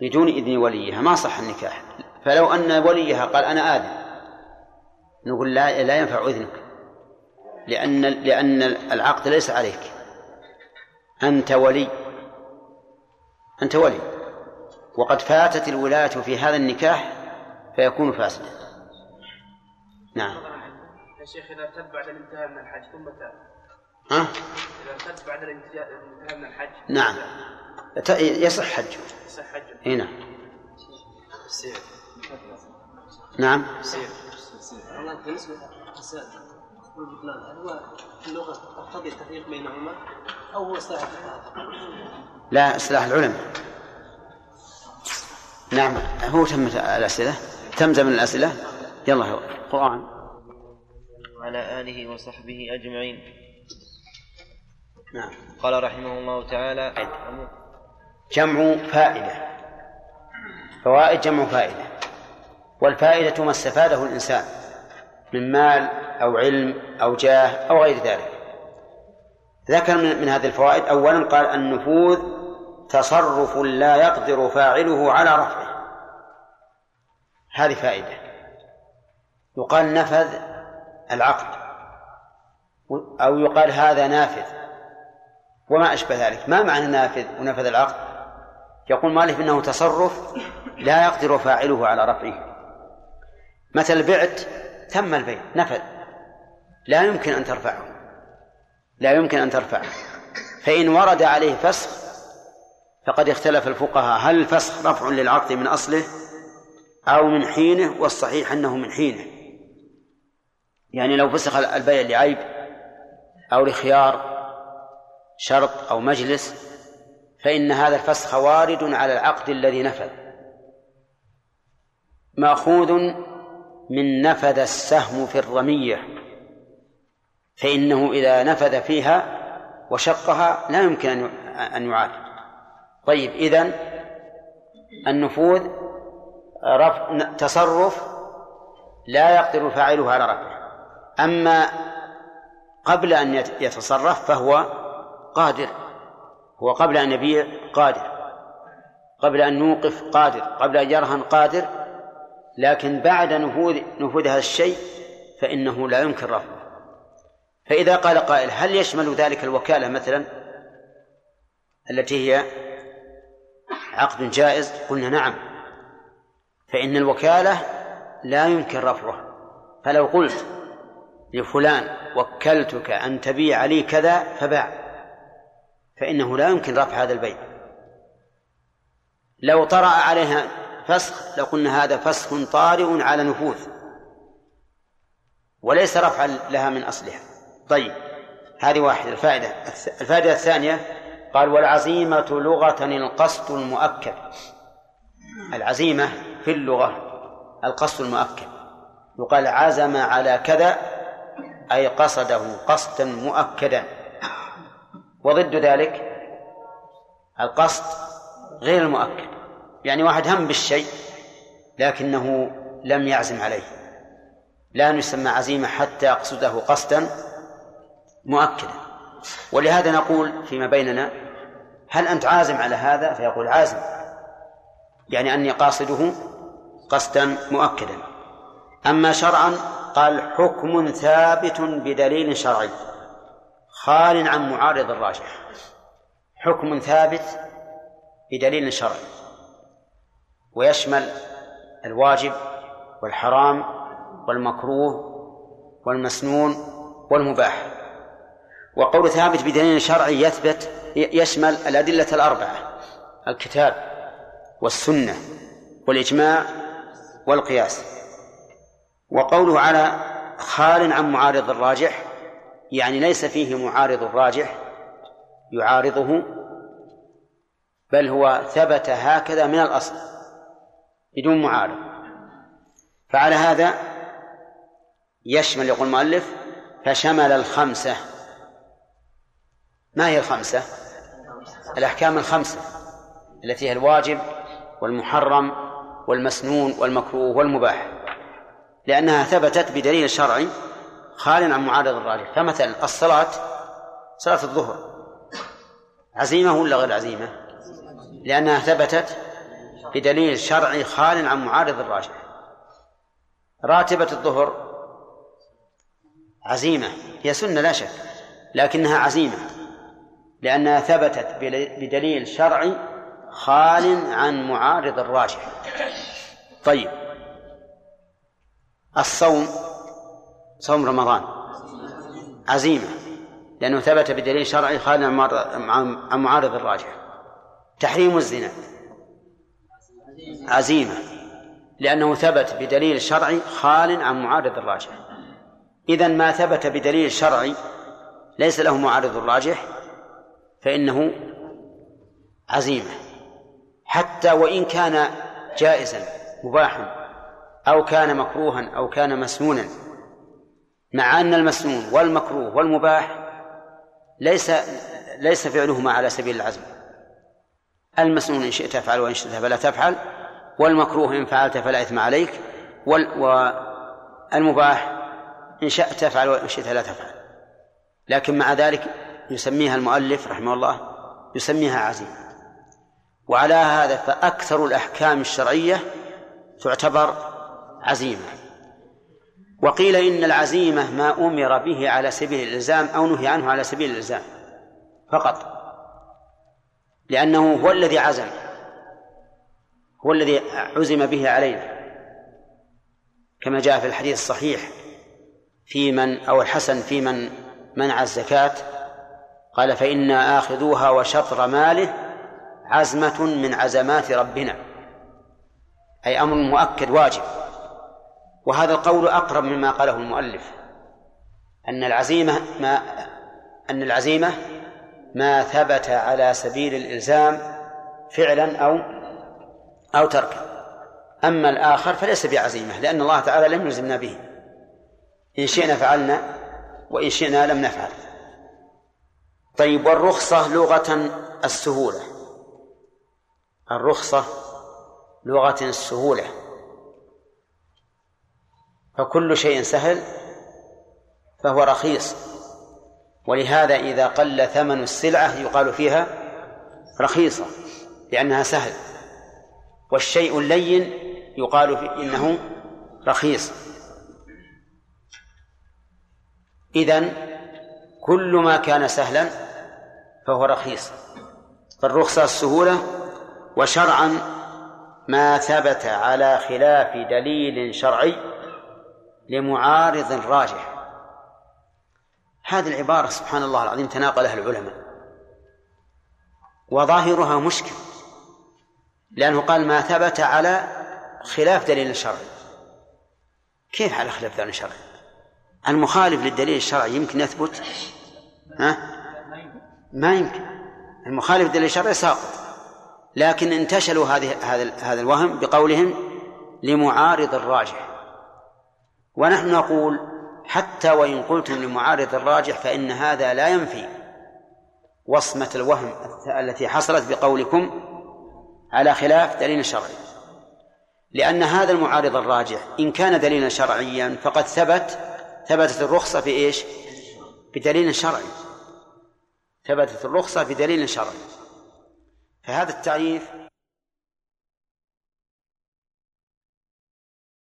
A: بدون إذن وليها ما صح النكاح. فلو أن وليها قال أنا آذن. نقول لا لا ينفع إذنك. لأن لأن العقد ليس عليك. أنت ولي أنت ولي وقد فاتت الولاية في هذا النكاح فيكون فاسدا نعم
E: يا شيخ اذا ارتد بعد الانتهاء من الحج ثم تاب
A: ها؟
E: اذا ارتد بعد الانتهاء من الحج
A: نعم يصح حجه
E: يصح حجه
A: هنا
E: السير
A: نعم
F: بالنسبة للسائل والبطلان هل هو في اللغة تقتضي التفريق بينهما أو هو الفقهاء؟
A: لا إصلاح العلماء. نعم هو تمت الأسئلة. تم زمن الأسئلة. يلا هو قرآن.
C: وعلى آله وصحبه أجمعين.
A: نعم.
C: قال رحمه الله تعالى
A: جمع فائدة. فوائد جمع فائدة. والفائدة ما استفاده الإنسان من مال أو علم أو جاه أو غير ذلك. ذكر من, هذه الفوائد. أولا قال النفوذ تصرف لا يقدر فاعله على رفعه. هذه فائدة. يقال نفذ العقد. أو يقال هذا نافذ. وما أشبه ذلك. ما معنى نافذ ونفذ العقد؟ يقول مالك إنه تصرف لا يقدر فاعله على رفعه. مثل بعت تم البيع. نفذ. لا يمكن أن ترفعه. لا يمكن أن ترفعه. فإن ورد عليه فسخ فقد اختلف الفقهاء. هل الفسخ رفع للعقد من أصله؟ أو من حينه؟ والصحيح أنه من حينه. يعني لو فسخ البيع لعيب أو لخيار شرط أو مجلس فإن هذا الفسخ وارد على العقد الذي نفذ. مأخوذ من نفذ السهم في الرمية. فإنه إذا نفذ فيها وشقها لا يمكن أن يعاد. طيب إذن النفوذ رفع تصرف لا يقدر فاعله على رفعه. أما قبل أن يتصرف فهو قادر. هو قبل أن يبيع قادر. قبل أن نوقف قادر. قبل أن يرهن قادر. لكن بعد نفوذ نفوذ هذا الشيء فإنه لا يمكن رفعه. فإذا قال قائل هل يشمل ذلك الوكالة مثلا؟ التي هي عقد جائز؟ قلنا نعم. فإن الوكالة لا يمكن رفعها. فلو قلت لفلان وكلتك أن تبيع لي كذا فباع. فإنه لا يمكن رفع هذا البيع. لو طرأ عليها فسخ لقلنا هذا فسخ طارئ على نفوذ. وليس رفعا لها من أصلها. طيب هذه واحدة. الفائدة الفائدة الثانية قال والعزيمة لغة القصد المؤكد. العزيمة في اللغة القصد المؤكد. يقال عزم على كذا أي قصده قصدا مؤكدا. وضد ذلك القصد غير المؤكد. يعني واحد هم بالشيء لكنه لم يعزم عليه. لا يسمى عزيمة حتى يقصده قصدا. مؤكدا ولهذا نقول فيما بيننا هل أنت عازم على هذا؟ فيقول عازم. يعني أني قاصده قصدا مؤكدا. أما شرعا قال حكم ثابت بدليل شرعي. خال عن معارض الراجح. حكم ثابت بدليل شرعي. ويشمل الواجب والحرام والمكروه والمسنون والمباح. وقول ثابت بدليل شرعي يثبت يشمل الأدلة الأربعة الكتاب والسنة والإجماع والقياس. وقوله على خال عن معارض الراجح يعني ليس فيه معارض الراجح يعارضه بل هو ثبت هكذا من الأصل بدون معارض. فعلى هذا يشمل يقول المؤلف فشمل الخمسة ما هي الخمسة؟ الأحكام الخمسة التي هي الواجب والمحرم والمسنون والمكروه والمباح. لأنها ثبتت بدليل شرعي خال عن معارض الراجح. فمثلا الصلاة صلاة الظهر. عزيمة ولا غير عزيمة؟ لأنها ثبتت بدليل شرعي خال عن معارض الراجح. راتبة الظهر عزيمة هي سنة لا شك لكنها عزيمة. لأنها ثبتت بدليل شرعي خال عن معارض الراجح. طيب. الصوم صوم رمضان. عزيمة. لأنه ثبت بدليل شرعي خال عن معارض الراجح. تحريم الزنا. عزيمة. لأنه ثبت بدليل شرعي خال عن معارض الراجح. إذا ما ثبت بدليل شرعي ليس له معارض الراجح فإنه عزيمة. حتى وإن كان جائزا مباحا أو كان مكروها أو كان مسنونا مع أن المسنون والمكروه والمباح ليس ليس فعلهما على سبيل العزم. المسنون إن شئت تفعل وإن شئت فلا تفعل والمكروه إن فعلت فلا إثم عليك والمباح إن شئت تفعل وإن شئت لا تفعل. لكن مع ذلك يسميها المؤلف رحمه الله يسميها عزيمة وعلى هذا فأكثر الأحكام الشرعية تعتبر عزيمة. وقيل إن العزيمة ما أمر به على سبيل الإلزام أو نهي عنه على سبيل الإلزام فقط. لأنه هو الذي عزم هو الذي عزم به علينا. كما جاء في الحديث الصحيح في من أو الحسن في من منع الزكاة قال فإنا آخذوها وشطر ماله عزمة من عزمات ربنا أي أمر مؤكد واجب. وهذا القول أقرب مما قاله المؤلف أن العزيمة ما أن العزيمة ما ثبت على سبيل الإلزام فعلا أو أو تركا. أما الآخر فليس بعزيمة لأن الله تعالى لم يلزمنا به. إن شئنا فعلنا وإن شئنا لم نفعل. طيب والرخصة لغة السهولة. الرخصة لغة السهولة. فكل شيء سهل فهو رخيص. ولهذا إذا قل ثمن السلعة يقال فيها رخيصة لأنها سهل. والشيء اللين يقال في إنه رخيص. إذن كل ما كان سهلا فهو رخيص. فالرخصة السهولة وشرعا ما ثبت على خلاف دليل شرعي لمعارض راجح. هذه العبارة سبحان الله العظيم تناقلها العلماء. وظاهرها مشكل لأنه قال ما ثبت على خلاف دليل شرعي. كيف على خلاف دليل شرعي؟ المخالف للدليل الشرعي يمكن يثبت ها؟ ما يمكن المخالف للدليل الشرعي ساقط لكن انتشلوا هذه هذا هذا الوهم بقولهم لمعارض الراجح ونحن نقول حتى وإن قلتم لمعارض الراجح فإن هذا لا ينفي وصمة الوهم التي حصلت بقولكم على خلاف دليل شرعي لأن هذا المعارض الراجح إن كان دليلا شرعيا فقد ثبت ثبتت الرخصة في إيش؟ بدليل شرعي. ثبتت الرخصة بدليل شرعي. فهذا التعريف